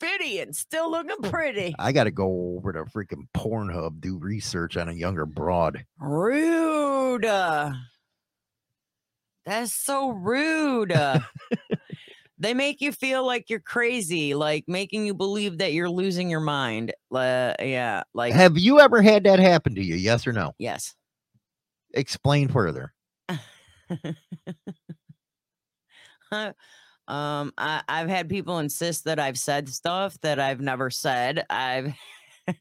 fitty and still looking pretty. I gotta go over to freaking Pornhub, do research on a younger broad. Rude. That's so rude. they make you feel like you're crazy, like making you believe that you're losing your mind. Uh, yeah, like Have you ever had that happen to you? Yes or no? yes. Explain further. um, I, I've had people insist that I've said stuff that I've never said. I've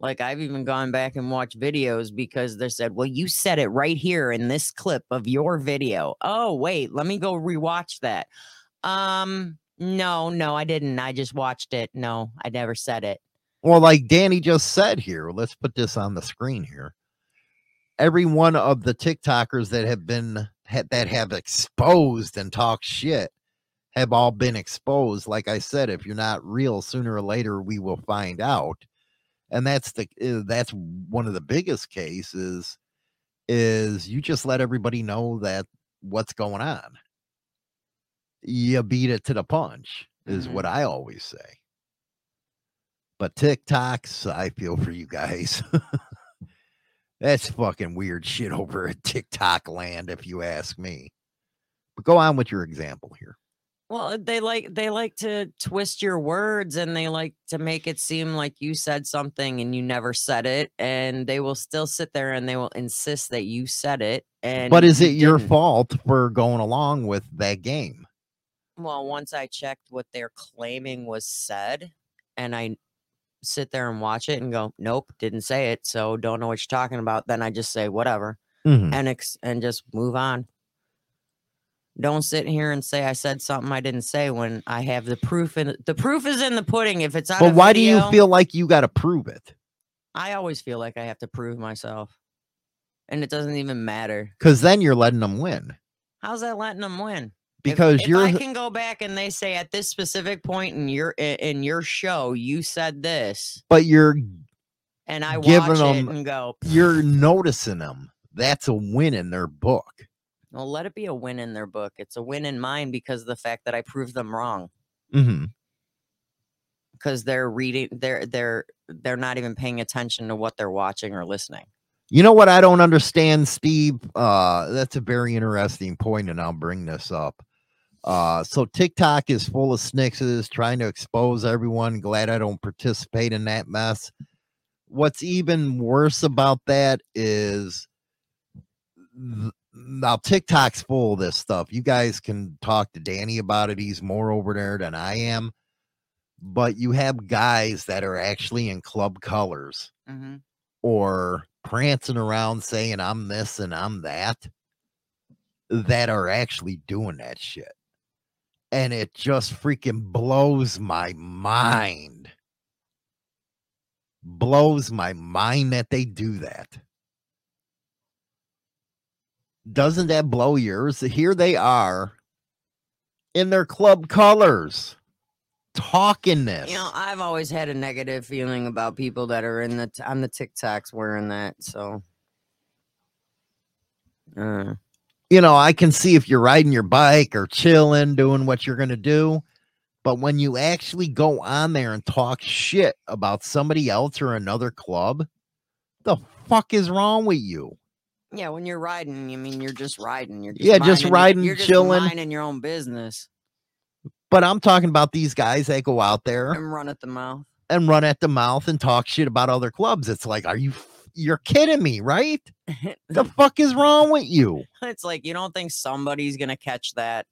like I've even gone back and watched videos because they said, "Well, you said it right here in this clip of your video." Oh, wait, let me go rewatch that. Um, no, no, I didn't. I just watched it. No, I never said it. Well, like Danny just said here, let's put this on the screen here. Every one of the TikTokers that have been ha- that have exposed and talked shit have all been exposed. Like I said, if you're not real, sooner or later we will find out. And that's the uh, that's one of the biggest cases is you just let everybody know that what's going on. You beat it to the punch is Mhm. what I always say. But TikToks, I feel for you guys. That's fucking weird shit over at TikTok land, if you ask me. But go on with your example here. Well, they like they like to twist your words and they like to make it seem like you said something and you never said it and they will still sit there and they will insist that you said it and but is you it your didn't. fault for going along with that game? Well, once I checked what they're claiming was said and I sit there and watch it and go, "Nope, didn't say it." So don't know what you're talking about, then I just say whatever Mhm. and ex- and just move on. Don't sit here and say I said something I didn't say when I have the proof and the proof is in the pudding. If it's on But why do you feel like you got to prove it? I always feel like I have to prove myself, and it doesn't even matter. Because then you're letting them win. How's that letting them win? Because if, you're I can go back and they say at this specific point in your in your show you said this, but you're and I Giving watch it them- and go, you're noticing them. That's a win in their book. Well, let it be a win in their book. It's a win in mine because of the fact that I proved them wrong. hmm because they're reading they're they're they're not even paying attention to what they're watching or listening You know what I don't understand, Steve? Uh, that's a very interesting point, and I'll bring this up. Uh, so TikTok is full of snixes trying to expose everyone. Glad I don't participate in that mess. What's even worse about that is th- now TikTok's full of this stuff. You guys can talk to Danny about it. He's more over there than I am. But you have guys that are actually in club colors hmm or prancing around saying I'm this and I'm that that are actually doing that shit. And it just freaking blows my mind. Blows my mind that they do that. Doesn't that blow yours? Here they are in their club colors talking this. You know, I've always had a negative feeling about people that are in the t- on the TikToks wearing that. So, uh, you know, I can see if you're riding your bike or chilling, doing what you're going to do. But when you actually go on there and talk shit about somebody else or another club, the fuck is wrong with you? Yeah, when you're riding, I mean, you're just riding. You're just Yeah, just riding, You're just chilling. minding your own business But I'm talking about these guys that go out there and run at the mouth. and run at the mouth and talk shit about other clubs. It's like, are you, you're kidding me, right? The fuck is wrong with you? It's like you don't think somebody's gonna catch that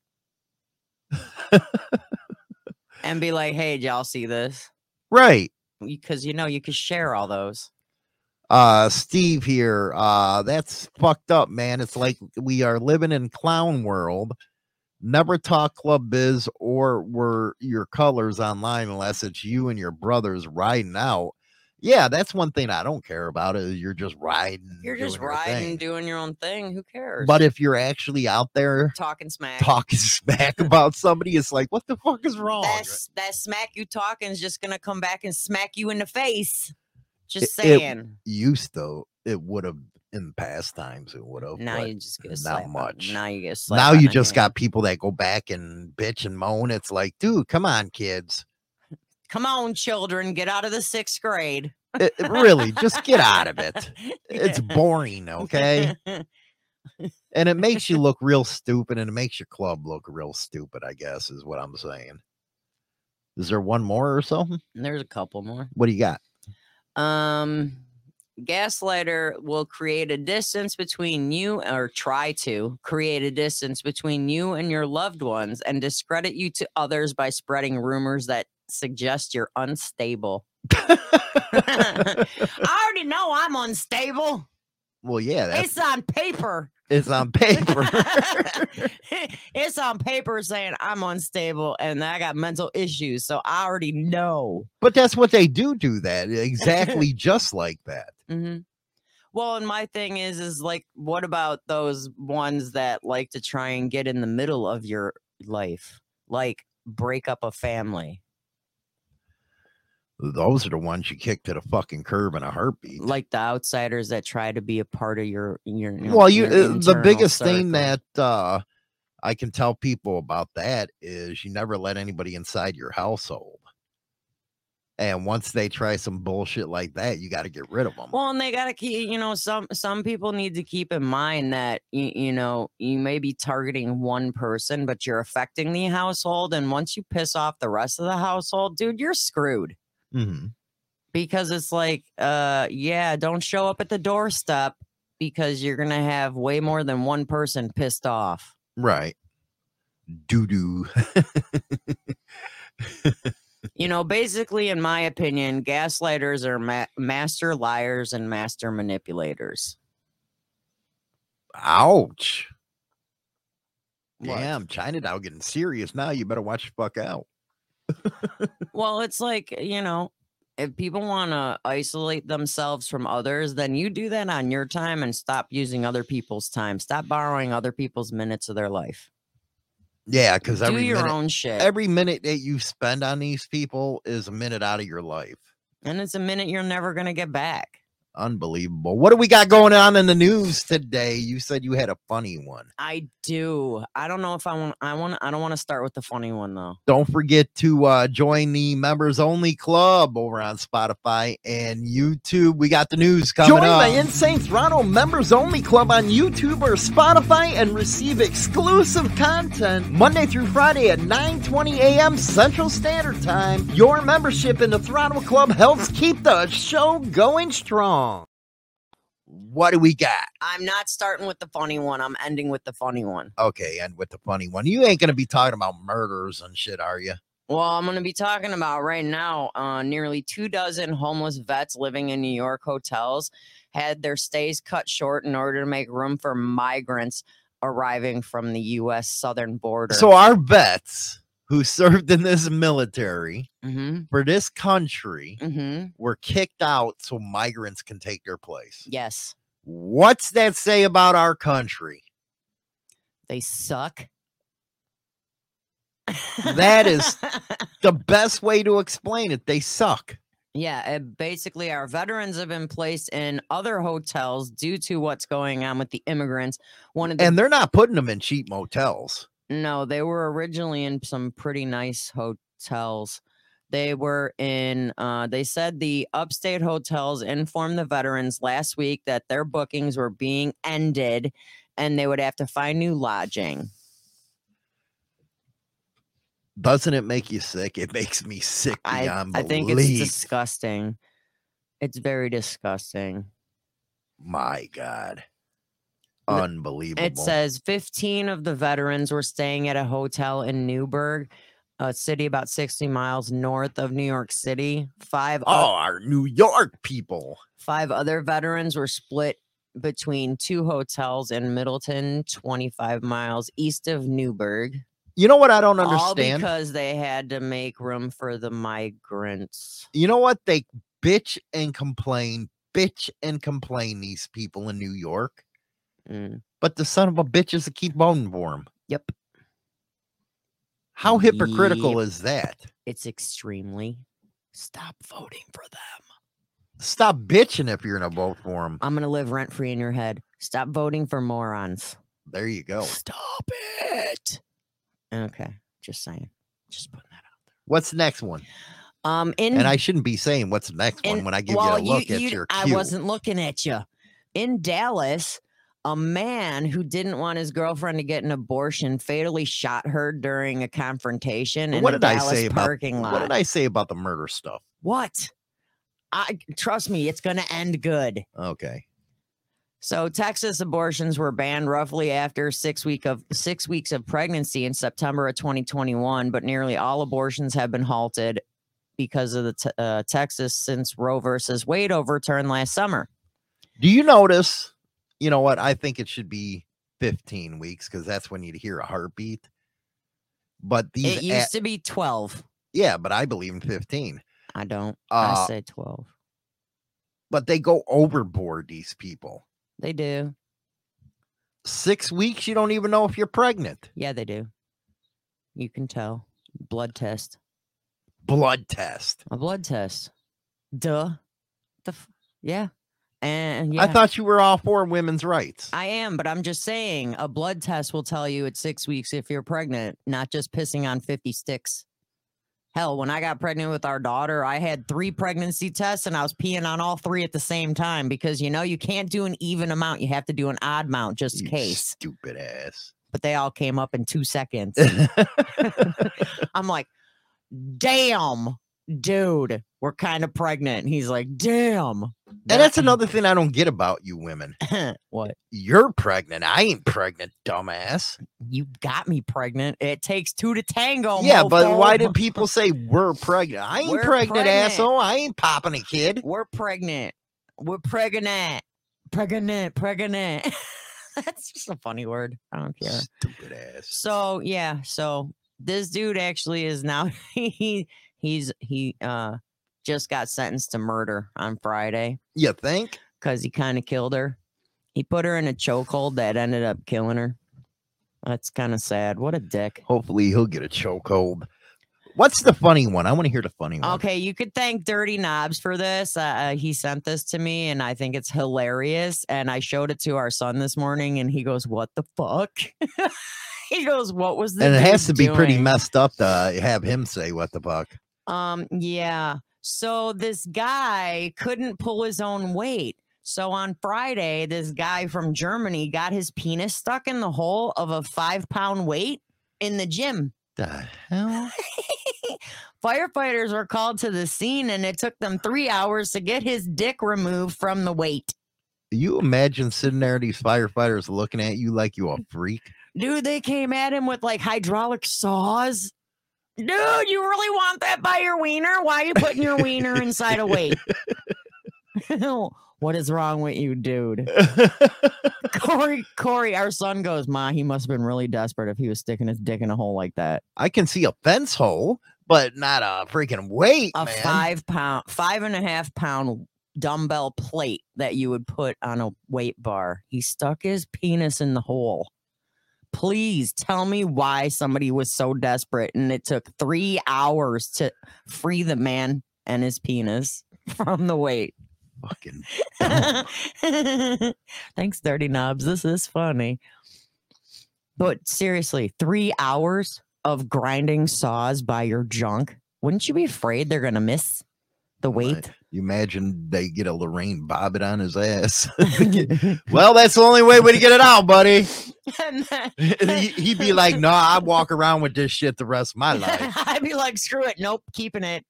and be like, "Hey, did y'all see this?" Right. Because you know you could share all those. Uh steve here. Uh that's fucked up man. It's like we are living in clown world. Never talk club biz or were your colors online unless it's you and your brothers riding out. Yeah that's one thing i don't care about is you're just riding You're just doing your riding, doing your own thing. Who cares? but if you're actually out there talking smack, talking smack about somebody it's like what the fuck is wrong? That that smack you talking is just gonna come back and smack you in the face. Just It- it- saying. used to it would have in past times it would have now you just get not slap on- much Now you get now you just hand. got people that go back and bitch and moan. It's like, dude, come on, kids. Come on, children, get out of the sixth grade. It- it really, just get out of it. It's boring, okay? And it makes you look real stupid and it makes your club look real stupid, I guess, is what I'm saying. Is there one more or something? There's a couple more. What do you got? Um, gaslighter will create a distance between you, or try to create a distance between you and your loved ones, and discredit you to others by spreading rumors that suggest you're unstable. I already know I'm unstable. Well, yeah, that's It's on paper. it's on paper. it's on paper saying I'm unstable and I got mental issues. So I already know. but that's what they do do that. Exactly just like that. hmm Well, and my thing is, is like, what about those ones that like to try and get in the middle of your life, like break up a family, Those are the ones you kick to the fucking curb in a heartbeat. like the outsiders that try to be a part of your your. you well you your uh, the biggest thing that uh i can tell people about that is you never let anybody inside your household and once they try some bullshit like that you got to get rid of them Well, and they gotta keep, you know, some some people need to keep in mind that you, you know you may be targeting one person, but you're affecting the household, and once you piss off the rest of the household, dude, you're screwed. Mhm. because it's like uh yeah don't show up at the doorstep because you're gonna have way more than one person pissed off. Right. Doo-doo. You know basically in my opinion gaslighters are ma- master liars and master manipulators. Ouch. What? damn china now getting serious now. You better watch the fuck out well it's like you know if people want to isolate themselves from others then you do that on your time and stop using other people's time. Stop borrowing other people's minutes of their life. Yeah because do every your minute own shit. every minute that you spend on these people is a minute out of your life. And it's a minute you're never gonna get back Unbelievable. What do we got going on in the news today? You said you had a funny one. I do. I don't know if I want. I want. I don't want to start with the funny one though. Don't forget to uh, join the members only club over on Spotify and YouTube. We got the news coming Join up. the Insane Throttle Members Only Club on YouTube or Spotify and receive exclusive content Monday through Friday at 9:20 a.m. Central Standard Time. Your membership in the Throttle Club helps keep the show going strong. What do we got? I'm not starting with the funny one. I'm ending with the funny one. Okay, and with the funny one, you ain't gonna be talking about murders and shit, are you? Well, I'm going to be talking about right now. Uh, nearly two dozen homeless vets living in New York hotels had their stays cut short in order to make room for migrants arriving from the U.S. southern border. So our vets who served in this military hmm for this country hmm were kicked out so migrants can take their place. yes, What's that say about our country? they suck. That is- The best way to explain it, they suck. Yeah, basically, our veterans have been placed in other hotels due to what's going on with the immigrants. One of the And they're not putting them in cheap motels. no, they were originally in some pretty nice hotels. They were in. Uh, they said the upstate hotels informed the veterans last week that their bookings were being ended, and they would have to find new lodging. Doesn't it make you sick? It makes me sick I, beyond I think it's disgusting. It's very disgusting. My God. Unbelievable. It says 15 of the veterans were staying at a hotel in Newburgh, a city about 60 miles north of New York City. Five, o- Oh, our New York people. five other veterans were split between two hotels in Middletown, 25 miles east of Newburgh. You know what I don't All understand? because they had to make room for the migrants. you know what? They bitch and complain, bitch and complain, these people in New York. Mm, But the son of a bitches that keep voting for him. Yep. How hypocritical is that? It's extremely. Stop voting for them. Stop bitching if you're gonna vote for them. I'm going to live rent free in your head. Stop voting for morons. There you go. Stop it. Okay, just saying. Just putting that out. What's the next one? Um, in And I shouldn't be saying what's the next one when I give well, you a look at your I wasn't looking at you. In Dallas, a man who didn't want his girlfriend to get an abortion fatally shot her during a confrontation in what a did I Dallas say about parking lot. what did I say about the murder stuff? What? I trust me, it's going to end good. Okay. So Texas abortions were banned roughly after six week of six weeks of pregnancy in September of 2021, but nearly all abortions have been halted because of the te- uh, Texas since Roe versus Wade overturned last summer. Do you notice? You know what? I think it should be 15 weeks because that's when you'd hear a heartbeat. But these, it used to be 12. yeah, but I believe in 15. I don't. I Uh, say 12. But they go overboard. These people. They do. Six weeks, you don't even know if you're pregnant. Yeah, they do. You can tell. Blood test. Blood test. A blood test. Duh. The f- yeah. And yeah. I thought you were all for women's rights. I am, but I'm just saying a blood test will tell you at six weeks if you're pregnant, not just pissing on 50 sticks. Hell, when I got pregnant with our daughter, I had three pregnancy tests and I was peeing on all three at the same time because you know you can't do an even amount. You have to do an odd amount just in You case. Stupid ass. But they all came up in two seconds. I'm like, damn, dude, we're kind of pregnant. And he's like, damn. And that's another thing I don't get about you women. what? You're pregnant. I ain't pregnant, dumbass. You got me pregnant. It takes two to tango. yeah, but why mofo. did people say we're pregnant? I ain't We're pregnant, pregnant. asshole. I ain't popping a kid. We're pregnant. We're pregnant. Pregnant. Pregnant. That's just a funny word. I don't care. Stupid ass. So yeah, so this dude actually is now he he's he uh just got sentenced to murder on Friday You think? because he kind of killed her. He put her in a chokehold that ended up killing her. That's kind of sad. What a dick. Hopefully he'll get a chokehold. What's the funny one? I want to hear the funny one. Okay, you could thank Dirty Knobs for this. Uh, uh, he sent this to me, and I think it's hilarious. And I showed it to our son this morning, and he goes, "What the fuck?" he goes, "What was the?" And it has to be pretty messed up to have him say what the fuck. Um, yeah. So this guy couldn't pull his own weight. So on Friday, this guy from Germany got his penis stuck in the hole of a five pound weight in the gym. The hell? Firefighters were called to the scene and it took them three hours to get his dick removed from the weight. You imagine sitting there, these firefighters looking at you like you a freak. Dude, they came at him with like hydraulic saws. Dude, you really want that by your wiener? Why are you putting your wiener inside a weight? what is wrong with you, dude? Corey, Corey, our son goes, Ma, he must have been really desperate if he was sticking his dick in a hole like that. I can see a fence hole, but not a freaking weight, A man. five pound, five and a half pound dumbbell plate that you would put on a weight bar. He stuck his penis in the hole. Please tell me why somebody was so desperate and it took three hours to free the man and his penis from the weight. Fucking Thanks, Dirty Knobs. This is funny. But seriously, three hours of grinding saws by your junk. Wouldn't you be afraid they're gonna miss the weight? You imagine they get a Lorraine Bobbitt on his ass. well, that's the only way we to get it out, buddy. And then- He- He'd be like, "No, I walk around with this shit the rest of my life. I'd be like, screw it. Nope, keeping it.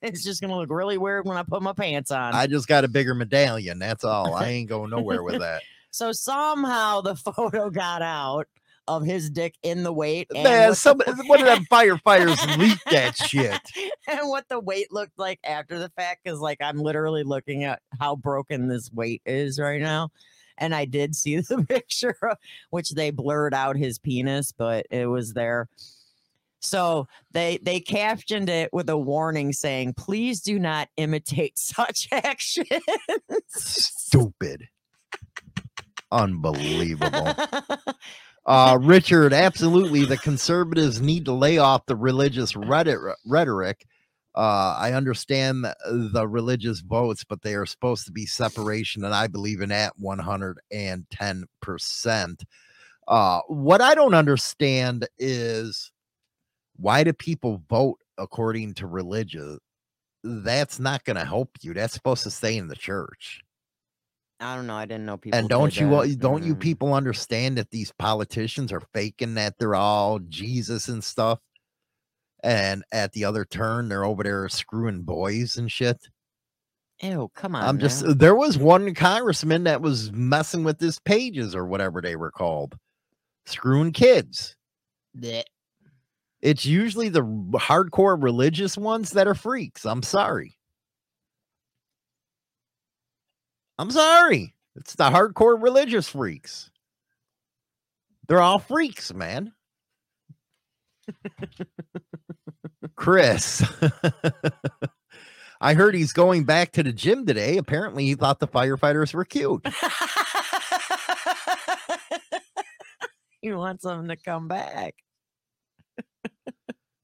it's just gonna look really weird when I put my pants on. I just got a bigger medallion. That's all. I ain't going nowhere with that." so somehow the photo got out of his dick in the weight. and Man, some the- one of them firefighters leaked that shit. and what the weight looked like after the fact because like i'm literally looking at how broken this weight is right now and i did see the picture of- which they blurred out his penis but it was there so they they captioned it with a warning saying please do not imitate such action Stupid. Unbelievable. Uh, Richard, absolutely. The conservatives need to lay off the religious rhetoric. Uh, I understand the, religious votes, but they are supposed to be separation, and I believe in that 110%. Uh, what I don't understand is why do people vote according to religion? That's not going to help you. That's supposed to stay in the church i don't know i didn't know people and don't you that. all- don't you Mm. people understand that these politicians are faking that they're all Jesus and stuff? And at the other turn, they're over there screwing boys and shit. ew come on I'm just now. there was one congressman that was messing with his pages or whatever they were called, screwing kids. Blech. It's usually the hardcore religious ones that are freaks. I'm sorry. I'm sorry. It's the hardcore religious freaks. They're all freaks, man. Chris. I heard he's going back to the gym today. Apparently, he thought the firefighters were cute. you want something to come back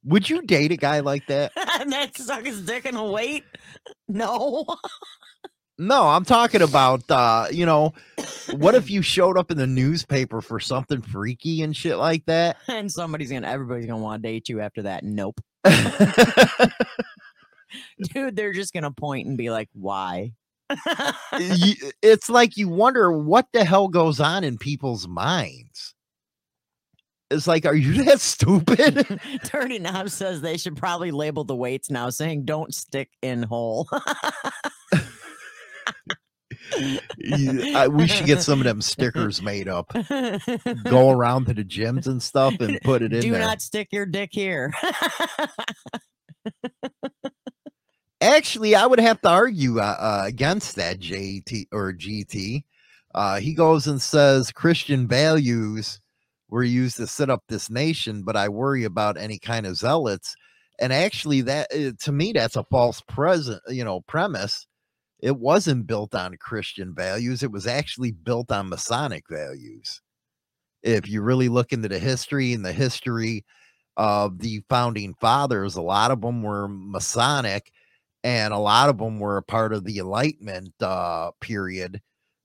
Would you date a guy like that? and that stuck his dick in a weight? No. No, I'm talking about uh, you know, what if you showed up in the newspaper for something freaky and shit like that? and somebody's gonna everybody's gonna want to date you after that. Nope. Dude, they're just gonna point and be like, why? It's like you wonder what the hell goes on in people's minds. It's like, are you that stupid? Dirty Knob says they should probably label the weights now saying don't stick in hole. I- we should get some of them stickers made up. Go around to the gyms and stuff and put it in Do there. not stick your dick here. Actually, I would have to argue uh, uh, against that JT or GT. Uh, he goes and says Christian values were used to set up this nation, but I worry about any kind of zealots. And actually, that uh, to me, that's a false present, you know, premise. It wasn't built on Christian values. It was actually built on Masonic values. If you really look into the history and the history of the founding fathers. A lot of them were Masonic, and a lot of them were a part of the Enlightenment uh, period.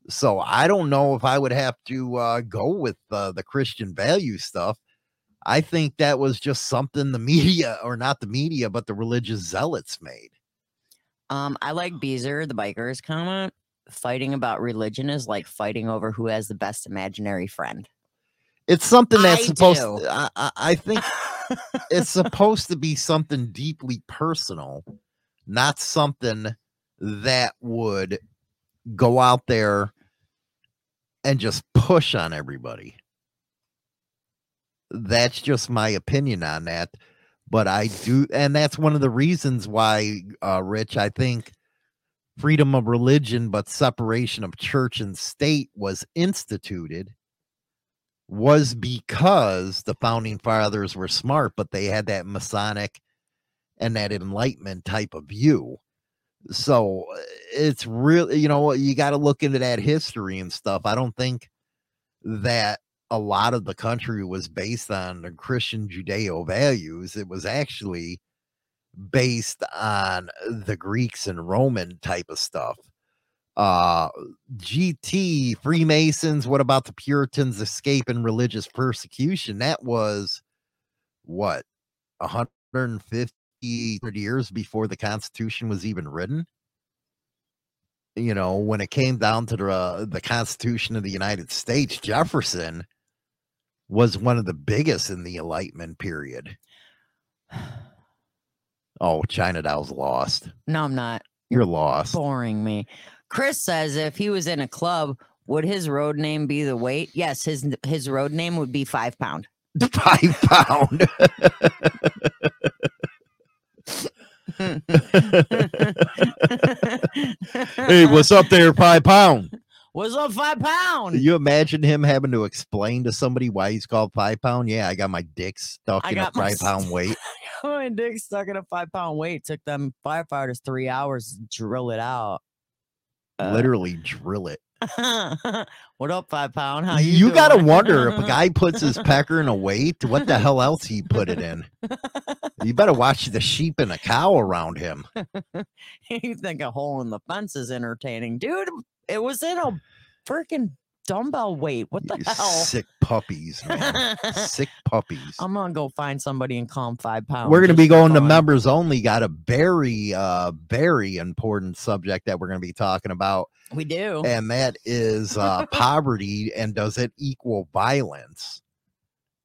So I don't know if I would have to uh, go with uh, the Christian value stuff. I think that was just something the media, or not the media, but the religious zealots made. Um, I like Beezer, the biker's comment. Fighting about religion is like fighting over who has the best imaginary friend. It's something that's I supposed. To, I, I, I think it's supposed to be something deeply personal, not something that would go out there and just push on everybody. That's just my opinion on that. But I do, and that's one of the reasons why, uh, Rich, I think freedom of religion, but separation of church and state was instituted was because the founding fathers were smart, but they had that Masonic and that Enlightenment type of view. So uh, it's really, you know, you got to look into that history and stuff. I don't think that a lot of the country was based on the Christian Judeo values. It was actually based on the Greeks and Roman type of stuff uh gt freemasons what about the puritans escaping religious persecution that was what 150 years before the constitution was even written you know when it came down to the uh, the constitution of the united states jefferson was one of the biggest in the enlightenment period oh China Doll's lost No, I'm not. you're lost Boring me. Chris says if he was in a club, would his road name be the weight? Yes, his his road name would be five pound. five pound hey, what's up there, five pound? What's up, five pound? you imagine him having to explain to somebody why he's called five pound? Yeah, I got my dick stuck I in a five pound weight. My dick stuck in a five pound weight. Took them firefighters three hours to drill it out. Uh, Literally drill it. what up, five pound? How you? You, gotta wonder if a guy puts his pecker in a weight, what the hell else he put it in? You better watch the sheep and a cow around him. you think a hole in the fence is entertaining, dude? It was in a freaking dumbbell weight. What the You hell? Sick puppies, man. Sick puppies. I'm gonna go find somebody and call him five pounds. we're going to be going to fun. members only. Got a very, uh, very important subject that we're going to be talking about, We do. and that is uh, poverty and does it equal violence?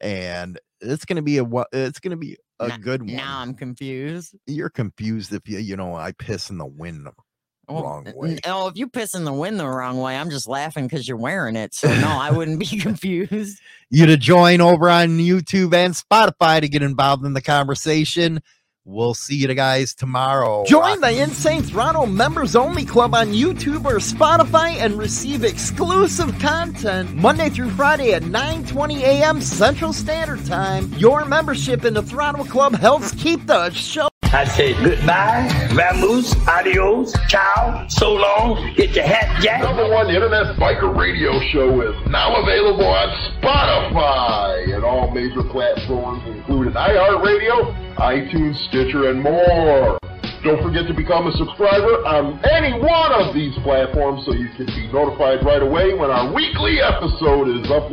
And it's going to be a wa- it's going to be a Nah, good one. Now I'm confused. You're confused if you you know I piss in the wind the Well, Oh, wrong way. Oh, if you piss in the wind the wrong way, I'm just laughing because you're wearing it. So no, I wouldn't be confused. You to join over on YouTube and Spotify to get involved in the conversation. We'll see you guys tomorrow. Join the Insane Throttle Members Only Club on YouTube or Spotify and receive exclusive content Monday through Friday at 9:20 a.m. Central Standard Time. Your membership in the Throttle Club helps keep the show I say goodbye, vamoose, adios, ciao, so long, get your hat jack. Number one internet biker radio show is now available on Spotify and all major platforms, including iHeartRadio, iTunes, Stitcher, and more. Don't forget to become a subscriber on any one of these platforms so you can be notified right away when our weekly episode is uploaded.